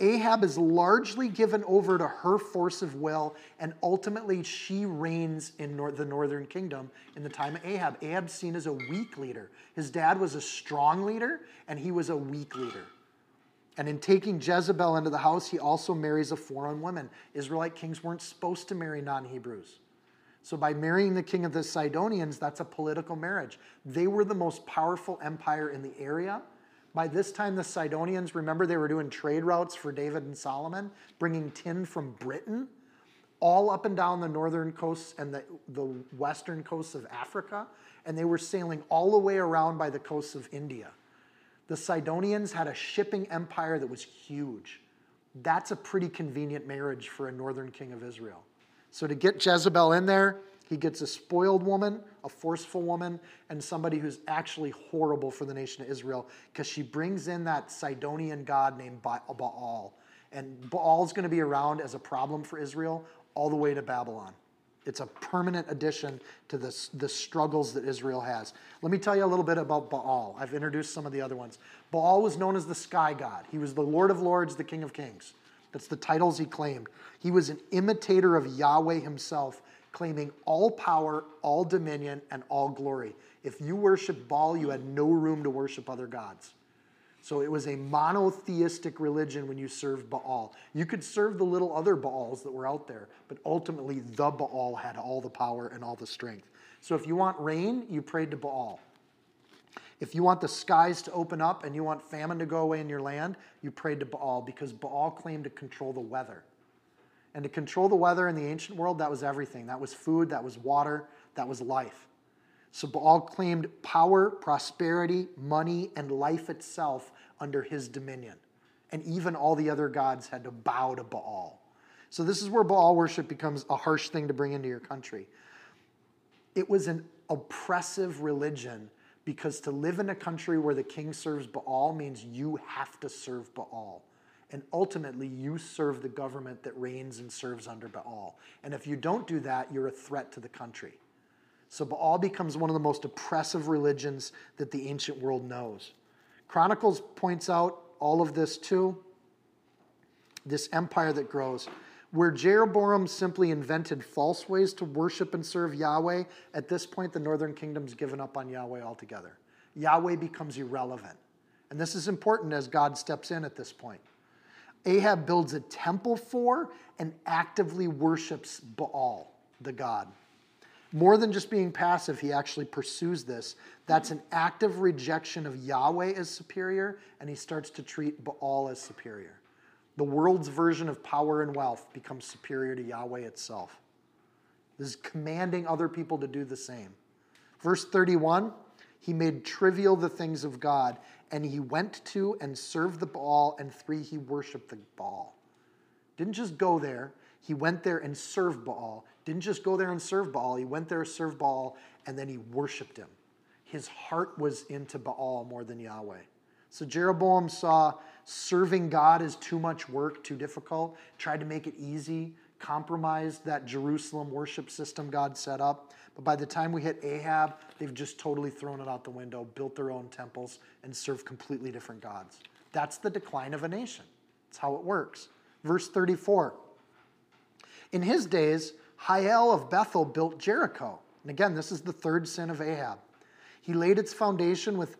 Ahab is largely given over to her force of will, and ultimately she reigns in nor- the northern kingdom in the time of Ahab. Ahab's seen as a weak leader. His dad was a strong leader, and he was a weak leader. And in taking Jezebel into the house, he also marries a foreign woman. Israelite kings weren't supposed to marry non Hebrews. So, by marrying the king of the Sidonians, that's a political marriage. They were the most powerful empire in the area by this time, the Sidonians, remember, they were doing trade routes for David and Solomon, bringing tin from Britain all up and down the northern coasts and the, the western coasts of Africa, and they were sailing all the way around by the coasts of India. The Sidonians had a shipping empire that was huge. That's a pretty convenient marriage for a northern king of Israel. So to get Jezebel in there, he gets a spoiled woman, a forceful woman, and somebody who's actually horrible for the nation of Israel because she brings in that Sidonian god named Baal. And Baal's going to be around as a problem for Israel all the way to Babylon. It's a permanent addition to the, the struggles that Israel has. Let me tell you a little bit about Baal. I've introduced some of the other ones. Baal was known as the sky god, he was the Lord of Lords, the King of Kings. That's the titles he claimed. He was an imitator of Yahweh himself claiming all power, all dominion, and all glory. If you worship Baal, you had no room to worship other gods. So it was a monotheistic religion when you served Baal. You could serve the little other Baals that were out there, but ultimately the Baal had all the power and all the strength. So if you want rain, you prayed to Baal. If you want the skies to open up and you want famine to go away in your land, you prayed to Baal because Baal claimed to control the weather. And to control the weather in the ancient world, that was everything. That was food, that was water, that was life. So Baal claimed power, prosperity, money, and life itself under his dominion. And even all the other gods had to bow to Baal. So this is where Baal worship becomes a harsh thing to bring into your country. It was an oppressive religion because to live in a country where the king serves Baal means you have to serve Baal. And ultimately, you serve the government that reigns and serves under Baal. And if you don't do that, you're a threat to the country. So Baal becomes one of the most oppressive religions that the ancient world knows. Chronicles points out all of this too. This empire that grows. Where Jeroboam simply invented false ways to worship and serve Yahweh, at this point, the northern kingdom's given up on Yahweh altogether. Yahweh becomes irrelevant. And this is important as God steps in at this point. Ahab builds a temple for and actively worships Baal, the god. More than just being passive, he actually pursues this. That's an active rejection of Yahweh as superior, and he starts to treat Baal as superior. The world's version of power and wealth becomes superior to Yahweh itself. This is commanding other people to do the same. Verse 31 He made trivial the things of God, and he went to and served the Baal, and three, he worshiped the Baal. Didn't just go there, he went there and served Baal. Didn't just go there and serve Baal, he went there, served Baal, and then he worshiped him. His heart was into Baal more than Yahweh. So Jeroboam saw serving God as too much work, too difficult, tried to make it easy, compromised that Jerusalem worship system God set up. But by the time we hit Ahab, they've just totally thrown it out the window, built their own temples, and served completely different gods. That's the decline of a nation. That's how it works. Verse 34 In his days, Hiel of Bethel built Jericho. And again, this is the third sin of Ahab. He laid its foundation with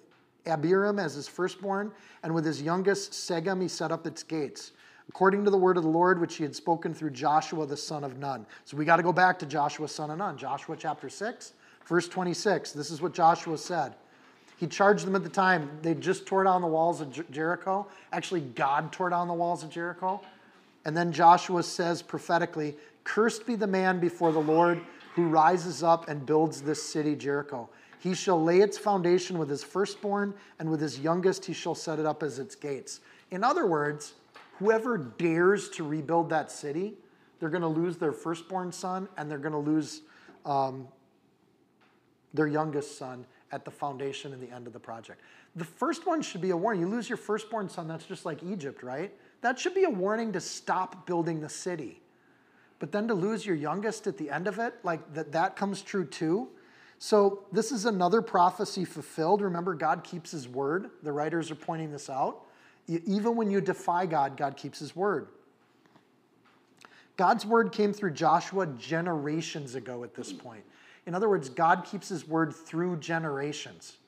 Abiram as his firstborn, and with his youngest, Segub, he set up its gates according to the word of the Lord, which he had spoken through Joshua the son of Nun. So we got to go back to Joshua son of Nun. Joshua chapter 6, verse 26. This is what Joshua said. He charged them at the time. They just tore down the walls of Jericho. Actually, God tore down the walls of Jericho. And then Joshua says prophetically, Cursed be the man before the Lord who rises up and builds this city, Jericho. He shall lay its foundation with his firstborn, and with his youngest he shall set it up as its gates. In other words, whoever dares to rebuild that city, they're going to lose their firstborn son and they're going to lose um, their youngest son at the foundation and the end of the project. The first one should be a warning. You lose your firstborn son, that's just like Egypt, right? That should be a warning to stop building the city. But then to lose your youngest at the end of it, like that, that comes true too. So this is another prophecy fulfilled. Remember, God keeps his word. The writers are pointing this out. Even when you defy God, God keeps his word. God's word came through Joshua generations ago at this point. In other words, God keeps his word through generations.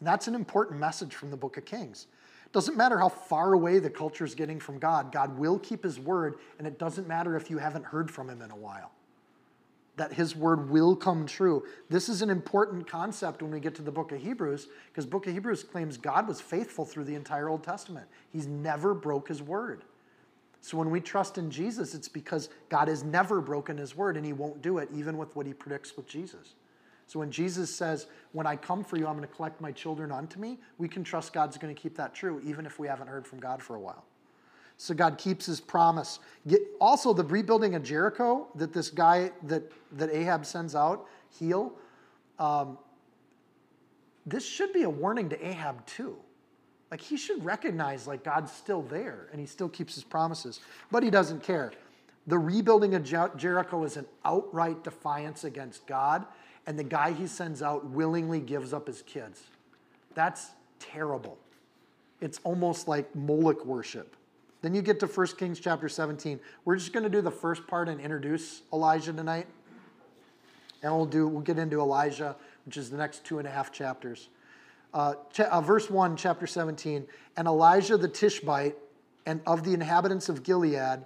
And that's an important message from the book of Kings. It doesn't matter how far away the culture is getting from God, God will keep his word, and it doesn't matter if you haven't heard from him in a while that his word will come true. This is an important concept when we get to the book of Hebrews because book of Hebrews claims God was faithful through the entire Old Testament. He's never broke his word. So when we trust in Jesus, it's because God has never broken his word and he won't do it even with what he predicts with Jesus. So when Jesus says, "When I come for you, I'm going to collect my children unto me," we can trust God's going to keep that true even if we haven't heard from God for a while. So God keeps his promise. Also, the rebuilding of Jericho that this guy that, that Ahab sends out, Hiel, um, this should be a warning to Ahab too. Like he should recognize like God's still there and he still keeps his promises, but he doesn't care. The rebuilding of Jer- Jericho is an outright defiance against God, and the guy he sends out willingly gives up his kids. That's terrible. It's almost like Moloch worship. Then you get to 1 Kings chapter 17. We're just going to do the first part and introduce Elijah tonight. And we'll do we'll get into Elijah, which is the next two and a half chapters. Uh, uh, verse 1, chapter 17. And Elijah the Tishbite and of the inhabitants of Gilead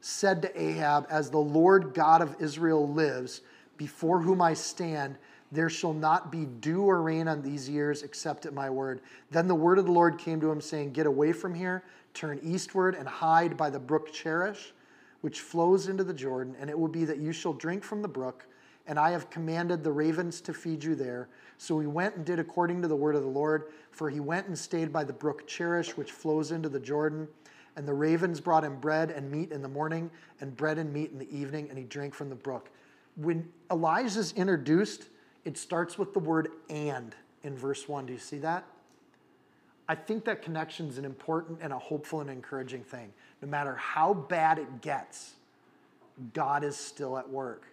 said to Ahab, As the Lord God of Israel lives, before whom I stand, there shall not be dew or rain on these years except at my word. Then the word of the Lord came to him, saying, Get away from here, turn eastward, and hide by the brook Cherith, which flows into the Jordan. And it will be that you shall drink from the brook, and I have commanded the ravens to feed you there. So he went and did according to the word of the Lord, for he went and stayed by the brook Cherith, which flows into the Jordan. And the ravens brought him bread and meat in the morning, and bread and meat in the evening, and he drank from the brook. When Elijah is introduced it starts with the word and in verse 1. Do you see that? I think that connection is an important and a hopeful and encouraging thing. No matter how bad it gets, God is still at work.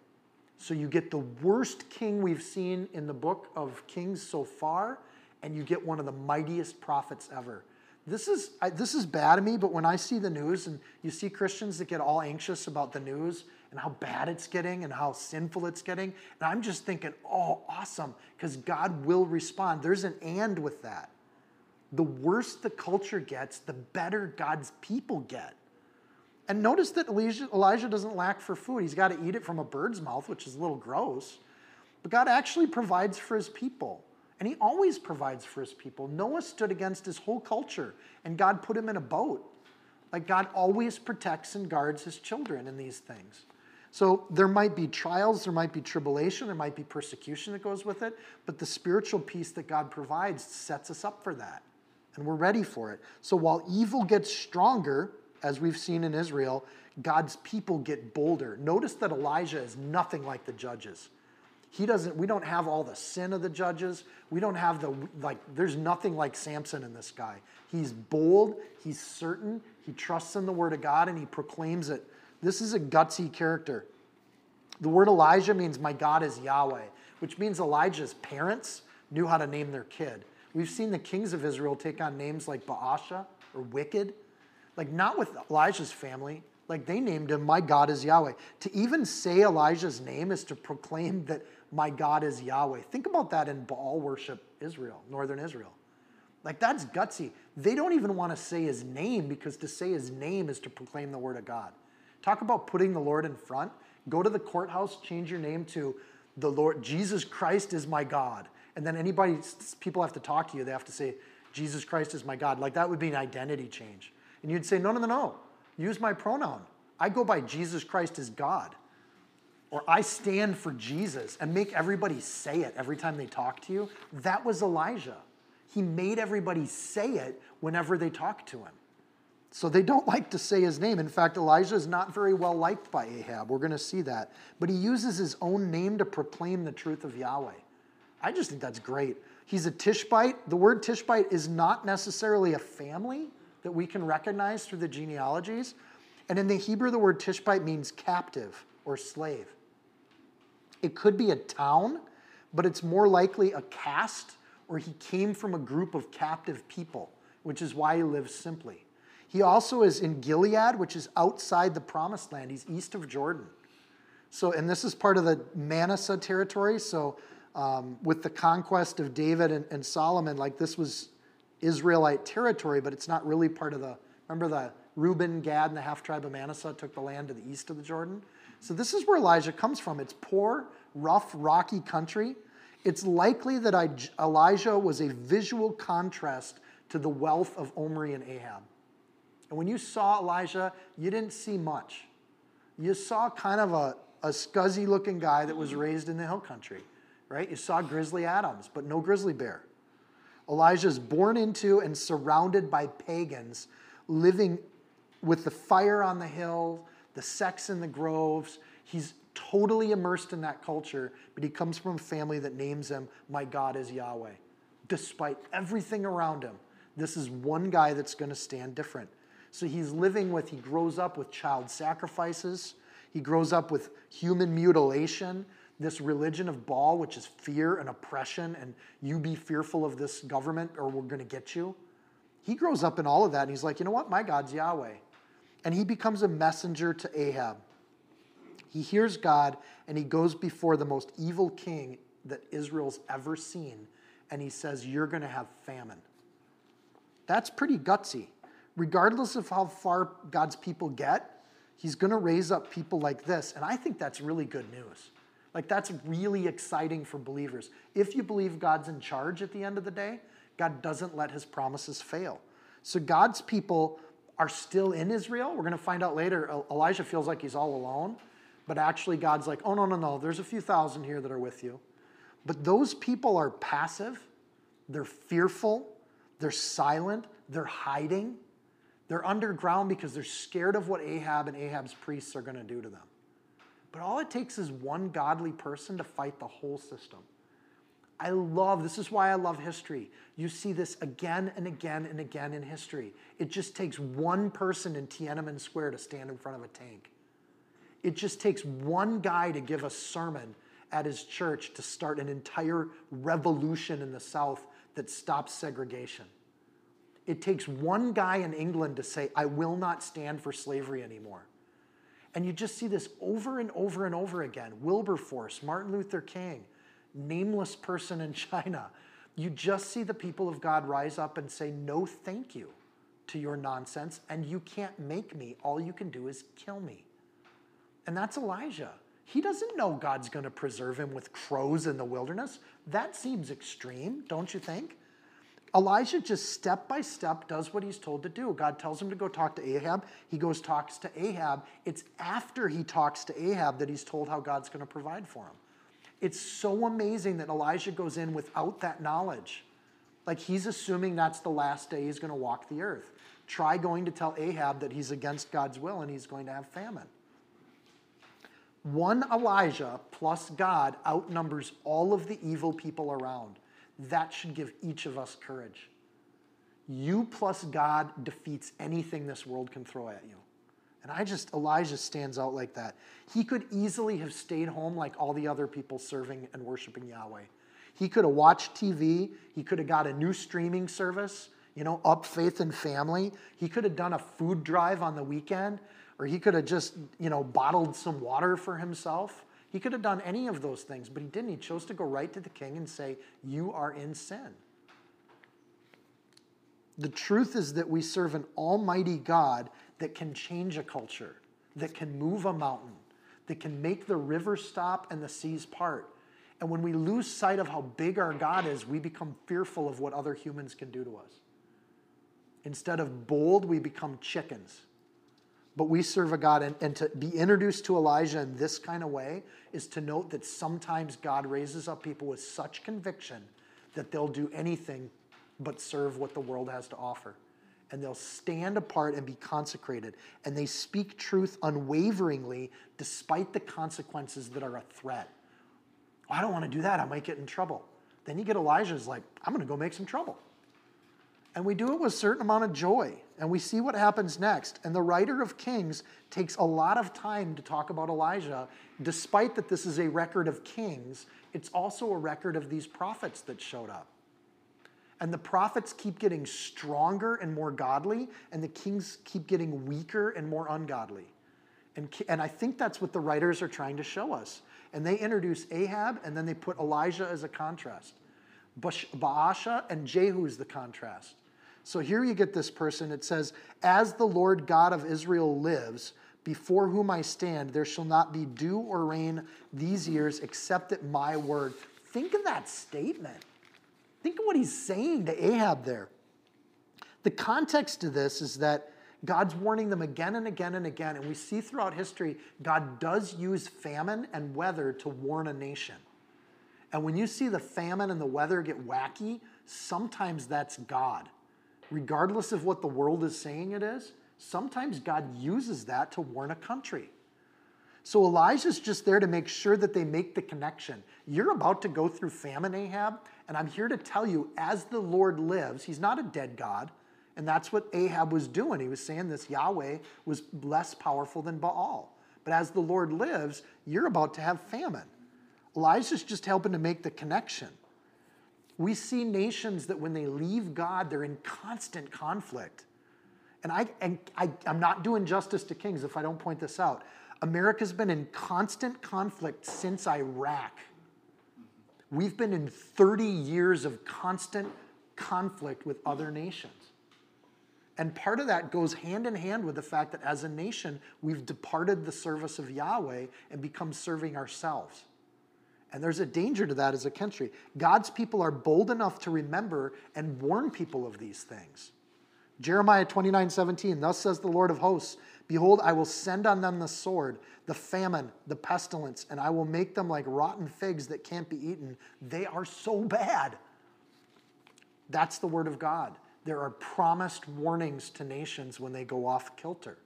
So you get the worst king we've seen in the book of Kings so far, and you get one of the mightiest prophets ever. This is, I, this is bad to me, but when I see the news and you see Christians that get all anxious about the news and how bad it's getting and how sinful it's getting, and I'm just thinking, oh, awesome, because God will respond. There's an and with that. The worse the culture gets, the better God's people get. And notice that Elijah, Elijah doesn't lack for food. He's got to eat it from a bird's mouth, which is a little gross. But God actually provides for his people. And he always provides for his people. Noah stood against his whole culture, and God put him in a boat. Like God always protects and guards his children in these things. So there might be trials, there might be tribulation, there might be persecution that goes with it, but the spiritual peace that God provides sets us up for that. And we're ready for it. So while evil gets stronger, as we've seen in Israel, God's people get bolder. Notice that Elijah is nothing like the judges. He doesn't, we don't have all the sin of the judges. We don't have the, like, there's nothing like Samson in this guy. He's bold, he's certain, he trusts in the word of God, and he proclaims it. This is a gutsy character. The word Elijah means my God is Yahweh, which means Elijah's parents knew how to name their kid. We've seen the kings of Israel take on names like Baasha or Wicked. Like, not with Elijah's family. Like, they named him, My God is Yahweh. To even say Elijah's name is to proclaim that my God is Yahweh. Think about that in Baal worship Israel, northern Israel. Like, that's gutsy. They don't even want to say his name because to say his name is to proclaim the word of God. Talk about putting the Lord in front. Go to the courthouse, change your name to the Lord, Jesus Christ is my God. And then anybody, people have to talk to you, they have to say, Jesus Christ is my God. Like that would be an identity change. And you'd say, no, no, no, no. Use my pronoun. I go by Jesus Christ as God. Or I stand for Jesus and make everybody say it every time they talk to you. That was Elijah. He made everybody say it whenever they talked to him. So they don't like to say his name. In fact, Elijah is not very well liked by Ahab. We're going to see that. But he uses his own name to proclaim the truth of Yahweh. I just think that's great. He's a Tishbite. The word Tishbite is not necessarily a family that we can recognize through the genealogies. And in the Hebrew, the word Tishbite means captive or slave. It could be a town, but it's more likely a caste or he came from a group of captive people, which is why he lives simply. He also is in Gilead, which is outside the promised land. He's east of Jordan. So, and this is part of the Manasseh territory. So, um, with the conquest of David and, and Solomon, like this was Israelite territory, but it's not really part of the. Remember the Reuben, Gad, and the half tribe of Manasseh took the land to the east of the Jordan? So this is where Elijah comes from. It's poor, rough, rocky country. It's likely that Elijah was a visual contrast to the wealth of Omri and Ahab. And when you saw Elijah, you didn't see much. You saw kind of a, a scuzzy looking guy that was raised in the hill country, right? You saw Grizzly Adams, but no grizzly bear. Elijah is born into and surrounded by pagans, living with the fire on the hill, the sex in the groves. He's totally immersed in that culture, but he comes from a family that names him, My God is Yahweh. Despite everything around him, this is one guy that's going to stand different. So he's living with, he grows up with child sacrifices, he grows up with human mutilation, this religion of Baal, which is fear and oppression, and you be fearful of this government or we're going to get you. He grows up in all of that and he's like, you know what? My God's Yahweh. And he becomes a messenger to Ahab. He hears God and he goes before the most evil king that Israel's ever seen and he says, You're going to have famine. That's pretty gutsy. Regardless of how far God's people get, he's going to raise up people like this. And I think that's really good news. Like, that's really exciting for believers. If you believe God's in charge at the end of the day, God doesn't let his promises fail. So, God's people are still in Israel. We're going to find out later. Elijah feels like he's all alone, but actually, God's like, oh, no, no, no, there's a few thousand here that are with you. But those people are passive, they're fearful, they're silent, they're hiding, they're underground because they're scared of what Ahab and Ahab's priests are going to do to them. But all it takes is one godly person to fight the whole system. I love, this is why I love history. You see this again and again and again in history. It just takes one person in Tiananmen Square to stand in front of a tank. It just takes one guy to give a sermon at his church to start an entire revolution in the South that stops segregation. It takes one guy in England to say, I will not stand for slavery anymore. And you just see this over and over and over again. Wilberforce, Martin Luther King, nameless person in China. You just see the people of God rise up and say, No, thank you to your nonsense, and you can't make me. All you can do is kill me. And that's Elijah. He doesn't know God's going to preserve him with crows in the wilderness. That seems extreme, don't you think? Elijah just step by step does what he's told to do. God tells him to go talk to Ahab. He goes talks to Ahab. It's after he talks to Ahab that he's told how God's going to provide for him. It's so amazing that Elijah goes in without that knowledge. Like he's assuming that's the last day he's going to walk the earth. Try going to tell Ahab that he's against God's will and he's going to have famine. One Elijah plus God outnumbers all of the evil people around. That should give each of us courage. You plus God defeats anything this world can throw at you. And I just, Elijah stands out like that. He could easily have stayed home like all the other people serving and worshiping Yahweh. He could have watched TV. He could have got a new streaming service, you know, Up Faith and Family. He could have done a food drive on the weekend, or he could have just, you know, bottled some water for himself. He could have done any of those things, but he didn't. He chose to go right to the king and say, You are in sin. The truth is that we serve an almighty God that can change a culture, that can move a mountain, that can make the river stop and the seas part. And when we lose sight of how big our God is, we become fearful of what other humans can do to us. Instead of bold, we become chickens. But we serve a God, and, and to be introduced to Elijah in this kind of way is to note that sometimes God raises up people with such conviction that they'll do anything but serve what the world has to offer. And they'll stand apart and be consecrated. And they speak truth unwaveringly despite the consequences that are a threat. Oh, I don't want to do that. I might get in trouble. Then you get Elijah's like, I'm going to go make some trouble. And we do it with a certain amount of joy. And we see what happens next. And the writer of Kings takes a lot of time to talk about Elijah. Despite that this is a record of kings, it's also a record of these prophets that showed up. And the prophets keep getting stronger and more godly, and the kings keep getting weaker and more ungodly. And, and I think that's what the writers are trying to show us. And they introduce Ahab, and then they put Elijah as a contrast. Baasha and Jehu is the contrast. So here you get this person. It says, As the Lord God of Israel lives, before whom I stand, there shall not be dew or rain these years except at my word. Think of that statement. Think of what he's saying to Ahab there. The context to this is that God's warning them again and again and again. And we see throughout history, God does use famine and weather to warn a nation. And when you see the famine and the weather get wacky, sometimes that's God regardless of what the world is saying it is, sometimes God uses that to warn a country. So Elijah's just there to make sure that they make the connection. You're about to go through famine, Ahab, and I'm here to tell you, as the Lord lives, he's not a dead God. And that's what Ahab was doing. He was saying this Yahweh was less powerful than Baal. But as the Lord lives, you're about to have famine. Elijah's just helping to make the connection. We see nations that when they leave God, they're in constant conflict. And, I, and I, I'm not doing justice to kings if I don't point this out. America's been in constant conflict since Iraq. We've been in 30 years of constant conflict with other nations. And part of that goes hand in hand with the fact that as a nation, we've departed the service of Yahweh and become serving ourselves. And there's a danger to that as a country. God's people are bold enough to remember and warn people of these things. Jeremiah 29 17, thus says the Lord of hosts, Behold, I will send on them the sword, the famine, the pestilence, and I will make them like rotten figs that can't be eaten. They are so bad. That's the word of God. There are promised warnings to nations when they go off kilter.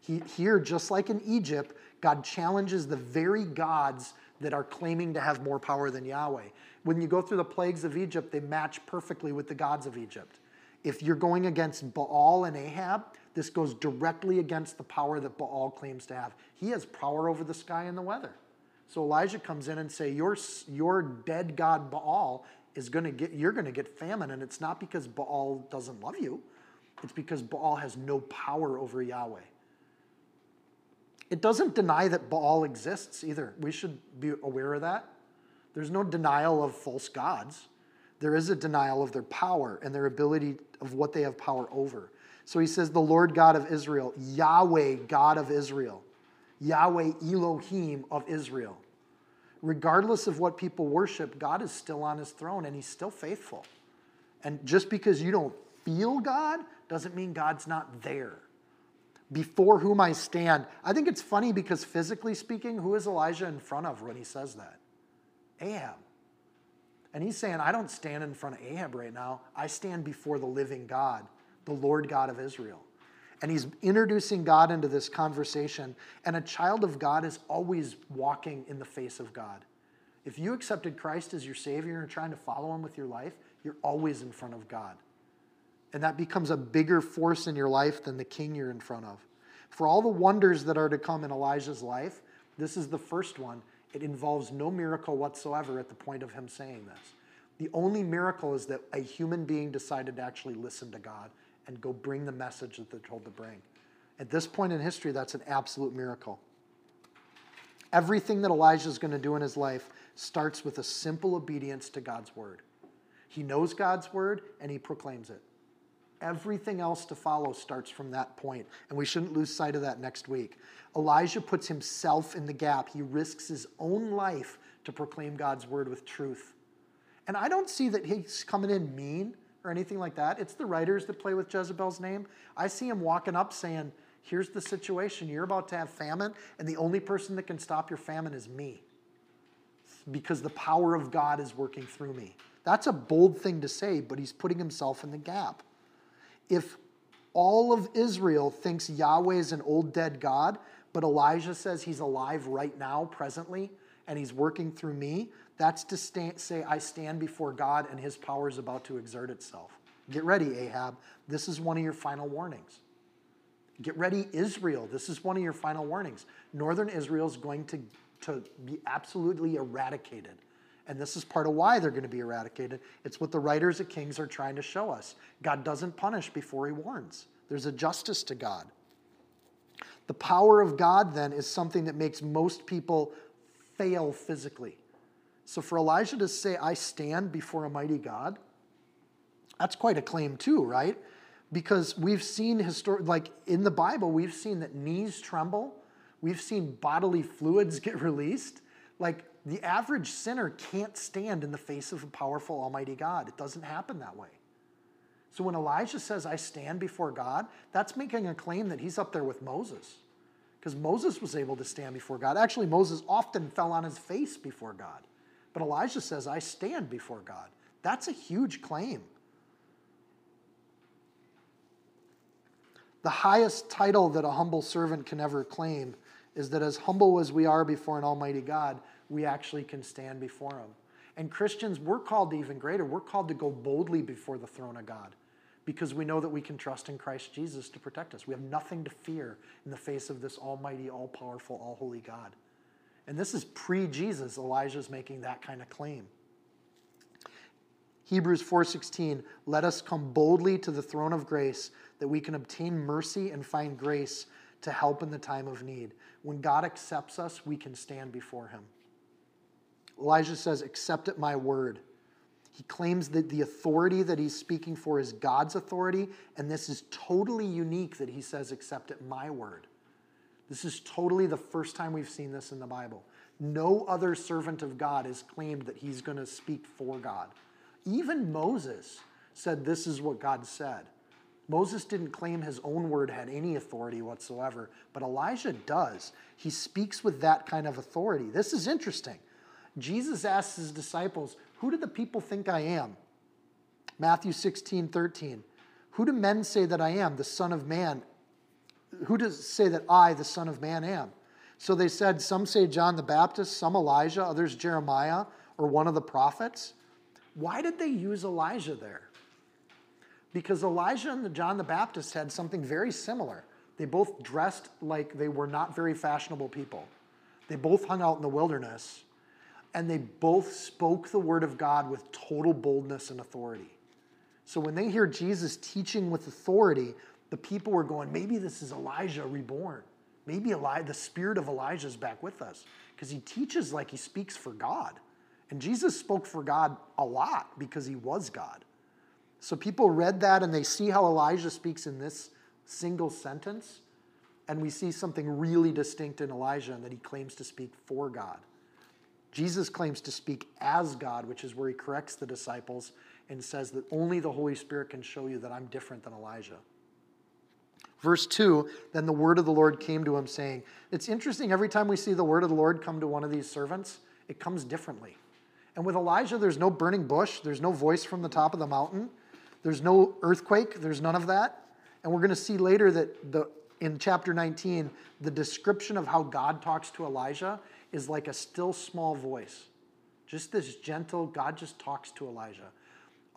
He, here, just like in Egypt, God challenges the very gods that are claiming to have more power than Yahweh. When you go through the plagues of Egypt, they match perfectly with the gods of Egypt. If you're going against Baal and Ahab, this goes directly against the power that Baal claims to have. He has power over the sky and the weather. So Elijah comes in and say, "Your your dead god Baal is going to get you're going to get famine, and it's not because Baal doesn't love you. It's because Baal has no power over Yahweh." It doesn't deny that Baal exists either. We should be aware of that. There's no denial of false gods. There is a denial of their power and their ability of what they have power over. So he says, The Lord God of Israel, Yahweh God of Israel, Yahweh Elohim of Israel. Regardless of what people worship, God is still on his throne and he's still faithful. And just because you don't feel God doesn't mean God's not there before whom I stand. I think it's funny because physically speaking, who is Elijah in front of when he says that? Ahab. And he's saying, I don't stand in front of Ahab right now. I stand before the living God, the Lord God of Israel. And he's introducing God into this conversation. And a child of God is always walking in the face of God. If you accepted Christ as your Savior and trying to follow him with your life, you're always in front of God. And that becomes a bigger force in your life than the king you're in front of. For all the wonders that are to come in Elijah's life, this is the first one. It involves no miracle whatsoever at the point of him saying this. The only miracle is that a human being decided to actually listen to God and go bring the message that they're told to bring. At this point in history, that's an absolute miracle. Everything that Elijah is going to do in his life starts with a simple obedience to God's word. He knows God's word and he proclaims it. Everything else to follow starts from that point, and we shouldn't lose sight of that next week. Elijah puts himself in the gap. He risks his own life to proclaim God's word with truth. And I don't see that he's coming in mean or anything like that. It's the writers that play with Jezebel's name. I see him walking up saying, Here's the situation. You're about to have famine, and the only person that can stop your famine is me because the power of God is working through me. That's a bold thing to say, but he's putting himself in the gap if all of Israel thinks Yahweh is an old dead God, but Elijah says he's alive right now, presently, and he's working through me, that's to say, I stand before God and his power is about to exert itself. Get ready, Ahab. This is one of your final warnings. Get ready, Israel. This is one of your final warnings. Northern Israel is going to, to be absolutely eradicated. And this is part of why they're going to be eradicated. It's what the writers of Kings are trying to show us. God doesn't punish before he warns, there's a justice to God. The power of God, then, is something that makes most people fail physically. So for Elijah to say, I stand before a mighty God, that's quite a claim, too, right? Because we've seen, histor- like in the Bible, we've seen that knees tremble, we've seen bodily fluids get released. Like the average sinner can't stand in the face of a powerful, almighty God. It doesn't happen that way. So when Elijah says, I stand before God, that's making a claim that he's up there with Moses. Because Moses was able to stand before God. Actually, Moses often fell on his face before God. But Elijah says, I stand before God. That's a huge claim. The highest title that a humble servant can ever claim is that as humble as we are before an almighty God, we actually can stand before him. And Christians, we're called to even greater. We're called to go boldly before the throne of God because we know that we can trust in Christ Jesus to protect us. We have nothing to fear in the face of this almighty, all powerful, all holy God. And this is pre Jesus. Elijah's making that kind of claim. Hebrews 4:16 let us come boldly to the throne of grace that we can obtain mercy and find grace to help in the time of need. When God accepts us, we can stand before him. Elijah says, Accept at my word. He claims that the authority that he's speaking for is God's authority, and this is totally unique that he says, Accept at my word. This is totally the first time we've seen this in the Bible. No other servant of God has claimed that he's going to speak for God. Even Moses said, This is what God said. Moses didn't claim his own word had any authority whatsoever, but Elijah does. He speaks with that kind of authority. This is interesting. Jesus asks his disciples, Who do the people think I am? Matthew 16, 13. Who do men say that I am, the Son of Man? Who does say that I, the Son of Man, am? So they said, some say John the Baptist, some Elijah, others Jeremiah, or one of the prophets. Why did they use Elijah there? Because Elijah and John the Baptist had something very similar. They both dressed like they were not very fashionable people. They both hung out in the wilderness, and they both spoke the word of God with total boldness and authority. So when they hear Jesus teaching with authority, the people were going, maybe this is Elijah reborn. Maybe Eli- the spirit of Elijah is back with us because he teaches like he speaks for God. And Jesus spoke for God a lot because he was God. So people read that and they see how Elijah speaks in this single sentence. And we see something really distinct in Elijah and that he claims to speak for God. Jesus claims to speak as God, which is where he corrects the disciples and says that only the Holy Spirit can show you that I'm different than Elijah. Verse 2 Then the word of the Lord came to him, saying, It's interesting, every time we see the word of the Lord come to one of these servants, it comes differently. And with Elijah, there's no burning bush, there's no voice from the top of the mountain, there's no earthquake, there's none of that. And we're going to see later that the, in chapter 19, the description of how God talks to Elijah is like a still small voice. Just this gentle, God just talks to Elijah.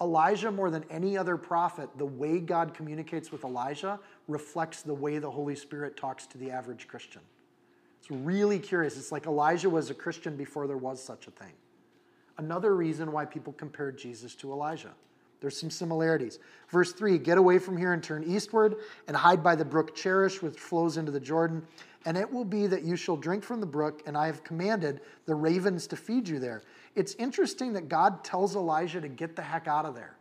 Elijah, more than any other prophet, the way God communicates with Elijah reflects the way the Holy Spirit talks to the average Christian. It's really curious. It's like Elijah was a Christian before there was such a thing. Another reason why people compared Jesus to Elijah. There's some similarities. Verse 3 Get away from here and turn eastward and hide by the brook Cherith, which flows into the Jordan. And it will be that you shall drink from the brook, and I have commanded the ravens to feed you there. It's interesting that God tells Elijah to get the heck out of there.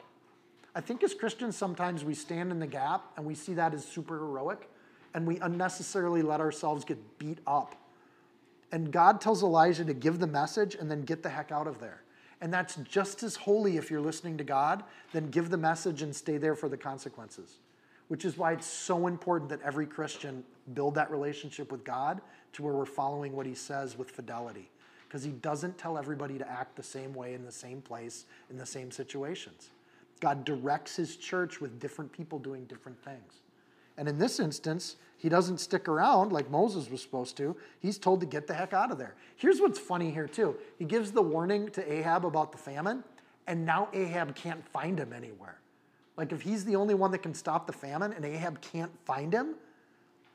I think as Christians, sometimes we stand in the gap and we see that as super heroic, and we unnecessarily let ourselves get beat up. And God tells Elijah to give the message and then get the heck out of there. And that's just as holy if you're listening to God, then give the message and stay there for the consequences. Which is why it's so important that every Christian build that relationship with God to where we're following what he says with fidelity. Because he doesn't tell everybody to act the same way in the same place, in the same situations. God directs his church with different people doing different things. And in this instance, he doesn't stick around like Moses was supposed to. He's told to get the heck out of there. Here's what's funny here, too. He gives the warning to Ahab about the famine, and now Ahab can't find him anywhere. Like, if he's the only one that can stop the famine and Ahab can't find him,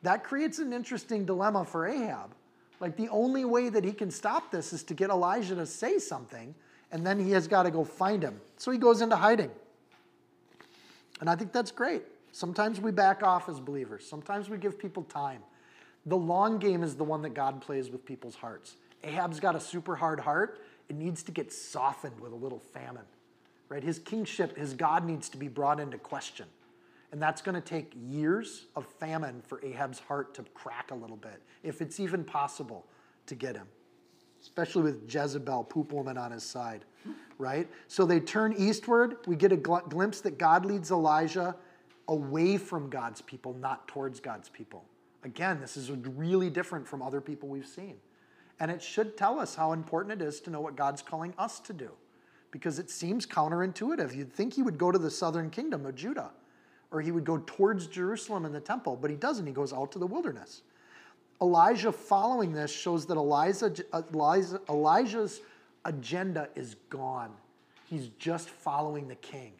that creates an interesting dilemma for Ahab. Like, the only way that he can stop this is to get Elijah to say something, and then he has got to go find him. So he goes into hiding. And I think that's great. Sometimes we back off as believers, sometimes we give people time. The long game is the one that God plays with people's hearts. Ahab's got a super hard heart. It needs to get softened with a little famine. Right? His kingship, his God needs to be brought into question. And that's going to take years of famine for Ahab's heart to crack a little bit, if it's even possible to get him, especially with Jezebel, poop woman, on his side, right? So they turn eastward. We get a gl- glimpse that God leads Elijah away from God's people, not towards God's people. Again, this is really different from other people we've seen. And it should tell us how important it is to know what God's calling us to do. Because it seems counterintuitive. You'd think he would go to the southern kingdom of Judah, or he would go towards Jerusalem and the temple, but he doesn't. He goes out to the wilderness. Elijah, following this, shows that Elijah, Elijah, Elijah's agenda is gone. He's just following the king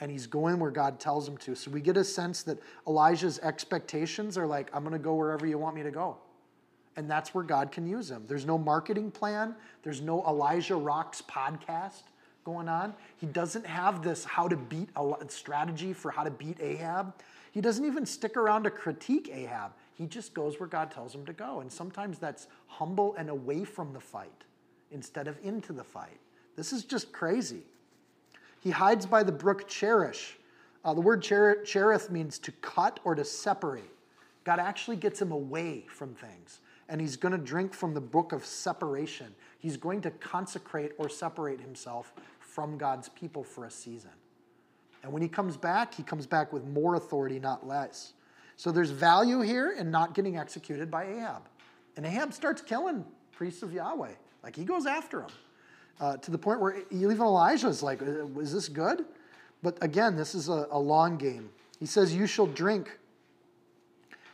and he's going where God tells him to. So we get a sense that Elijah's expectations are like, I'm going to go wherever you want me to go. And that's where God can use him. There's no marketing plan, there's no Elijah Rocks podcast going on. He doesn't have this how to beat a strategy for how to beat Ahab. He doesn't even stick around to critique Ahab. He just goes where God tells him to go. And sometimes that's humble and away from the fight instead of into the fight. This is just crazy. He hides by the brook Cherith. Uh, the word cher- Cherith means to cut or to separate. God actually gets him away from things. And he's going to drink from the brook of separation. He's going to consecrate or separate himself from God's people for a season. And when he comes back, he comes back with more authority, not less. So there's value here in not getting executed by Ahab. And Ahab starts killing priests of Yahweh. Like he goes after them uh, to the point where even Elijah is like, uh, is this good? But again, this is a, a long game. He says, You shall drink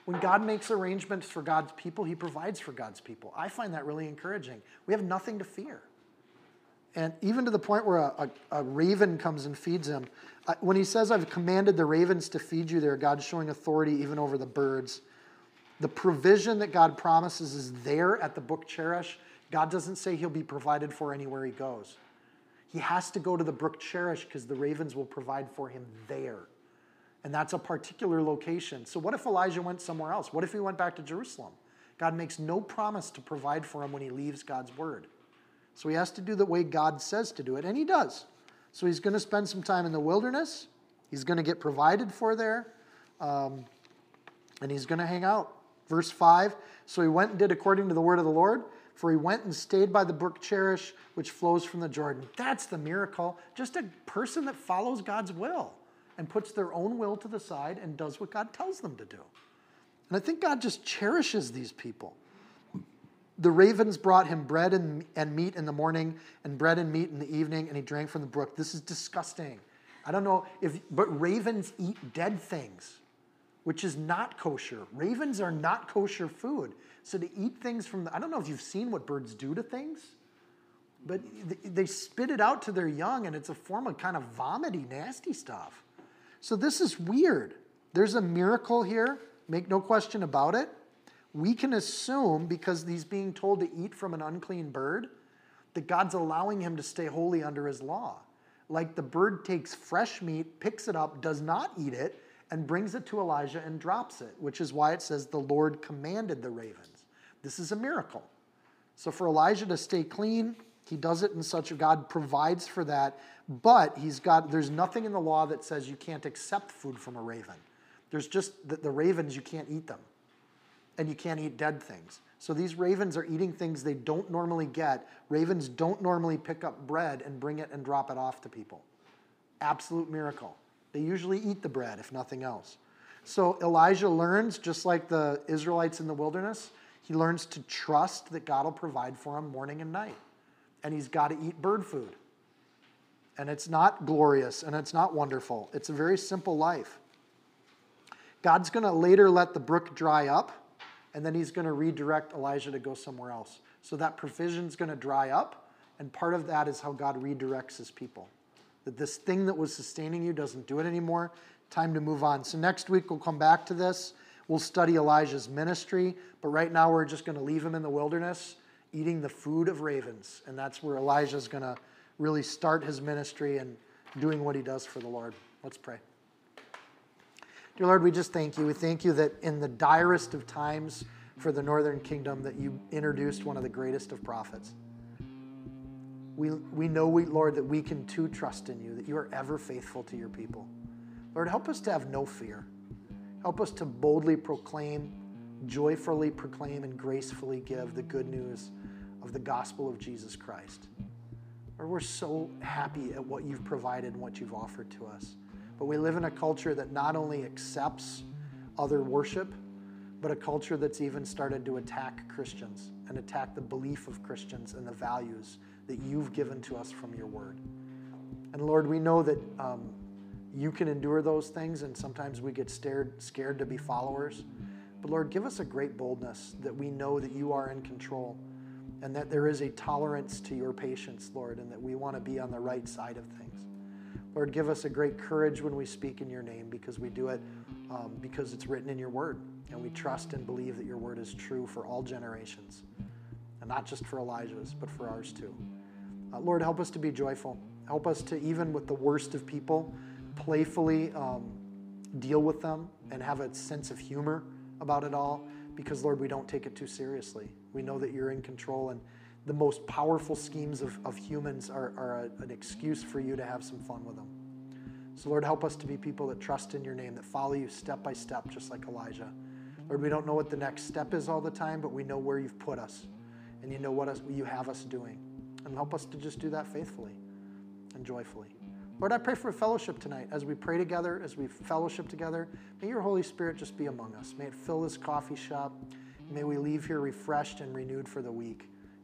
When God makes arrangements for God's people, he provides for God's people. I find that really encouraging. We have nothing to fear. And even to the point where a, a, a raven comes and feeds him. when he says, I've commanded the ravens to feed you there, God's showing authority even over the birds. The provision that God promises is there at the brook Cherith. God doesn't say he'll be provided for anywhere he goes. He has to go to the brook Cherith because the ravens will provide for him there. And that's a particular location. So, what if Elijah went somewhere else? What if he went back to Jerusalem? God makes no promise to provide for him when he leaves God's word. So he has to do the way God says to do it, and he does. So he's going to spend some time in the wilderness. He's going to get provided for there, um, and he's going to hang out. Verse 5 So he went and did according to the word of the Lord, for he went and stayed by the brook Cherith, which flows from the Jordan. That's the miracle. Just a person that follows God's will and puts their own will to the side and does what God tells them to do. And I think God just cherishes these people. The ravens brought him bread and, and meat in the morning and bread and meat in the evening, and he drank from the brook. This is disgusting. I don't know if, but ravens eat dead things, which is not kosher. Ravens are not kosher food. So to eat things from, the, I don't know if you've seen what birds do to things, but they spit it out to their young, and it's a form of kind of vomity, nasty stuff. So this is weird. There's a miracle here, make no question about it we can assume, because he's being told to eat from an unclean bird, that God's allowing him to stay holy under his law. Like the bird takes fresh meat, picks it up, does not eat it, and brings it to Elijah and drops it, which is why it says the Lord commanded the ravens. This is a miracle. So for Elijah to stay clean, he does it in such a God provides for that, but he's got there's nothing in the law that says you can't accept food from a raven. There's just the, the ravens you can't eat them and you can't eat dead things. So these ravens are eating things they don't normally get. Ravens don't normally pick up bread and bring it and drop it off to people. Absolute miracle. They usually eat the bread, if nothing else. So Elijah learns, just like the Israelites in the wilderness, he learns to trust that God will provide for him morning and night. And he's got to eat bird food. And it's not glorious and it's not wonderful. It's a very simple life. God's going to later let the brook dry up and then he's going to redirect Elijah to go somewhere else. So that provision is going to dry up, and part of that is how God redirects his people. That this thing that was sustaining you doesn't do it anymore. Time to move on. So next week we'll come back to this. We'll study Elijah's ministry, but right now we're just going to leave him in the wilderness eating the food of ravens. And that's where Elijah's going to really start his ministry and doing what he does for the Lord. Let's pray. Dear Lord, we just thank you. We thank you that in the direst of times for the northern kingdom that you introduced one of the greatest of prophets. We, we know, we, Lord, that we can too trust in you, that you are ever faithful to your people. Lord, help us to have no fear. Help us to boldly proclaim, joyfully proclaim, and gracefully give the good news of the gospel of Jesus Christ. Lord, we're so happy at what you've provided and what you've offered to us. But we live in a culture that not only accepts other worship, but a culture that's even started to attack Christians and attack the belief of Christians and the values that you've given to us from your word. And Lord, we know that um, you can endure those things, and sometimes we get scared, scared to be followers. But Lord, give us a great boldness that we know that you are in control and that there is a tolerance to your patience, Lord, and that we want to be on the right side of things. Lord, give us a great courage when we speak in your name because we do it um, because it's written in your word. And we trust and believe that your word is true for all generations. And not just for Elijah's, but for ours too. Uh, Lord, help us to be joyful. Help us to, even with the worst of people, playfully um, deal with them and have a sense of humor about it all because, Lord, we don't take it too seriously. We know that you're in control and the most powerful schemes of, of humans are, are a, an excuse for you to have some fun with them. So, Lord, help us to be people that trust in your name, that follow you step by step, just like Elijah. Lord, we don't know what the next step is all the time, but we know where you've put us, and you know what us, you have us doing. And help us to just do that faithfully and joyfully. Lord, I pray for a fellowship tonight as we pray together, as we fellowship together. May your Holy Spirit just be among us. May it fill this coffee shop. May we leave here refreshed and renewed for the week.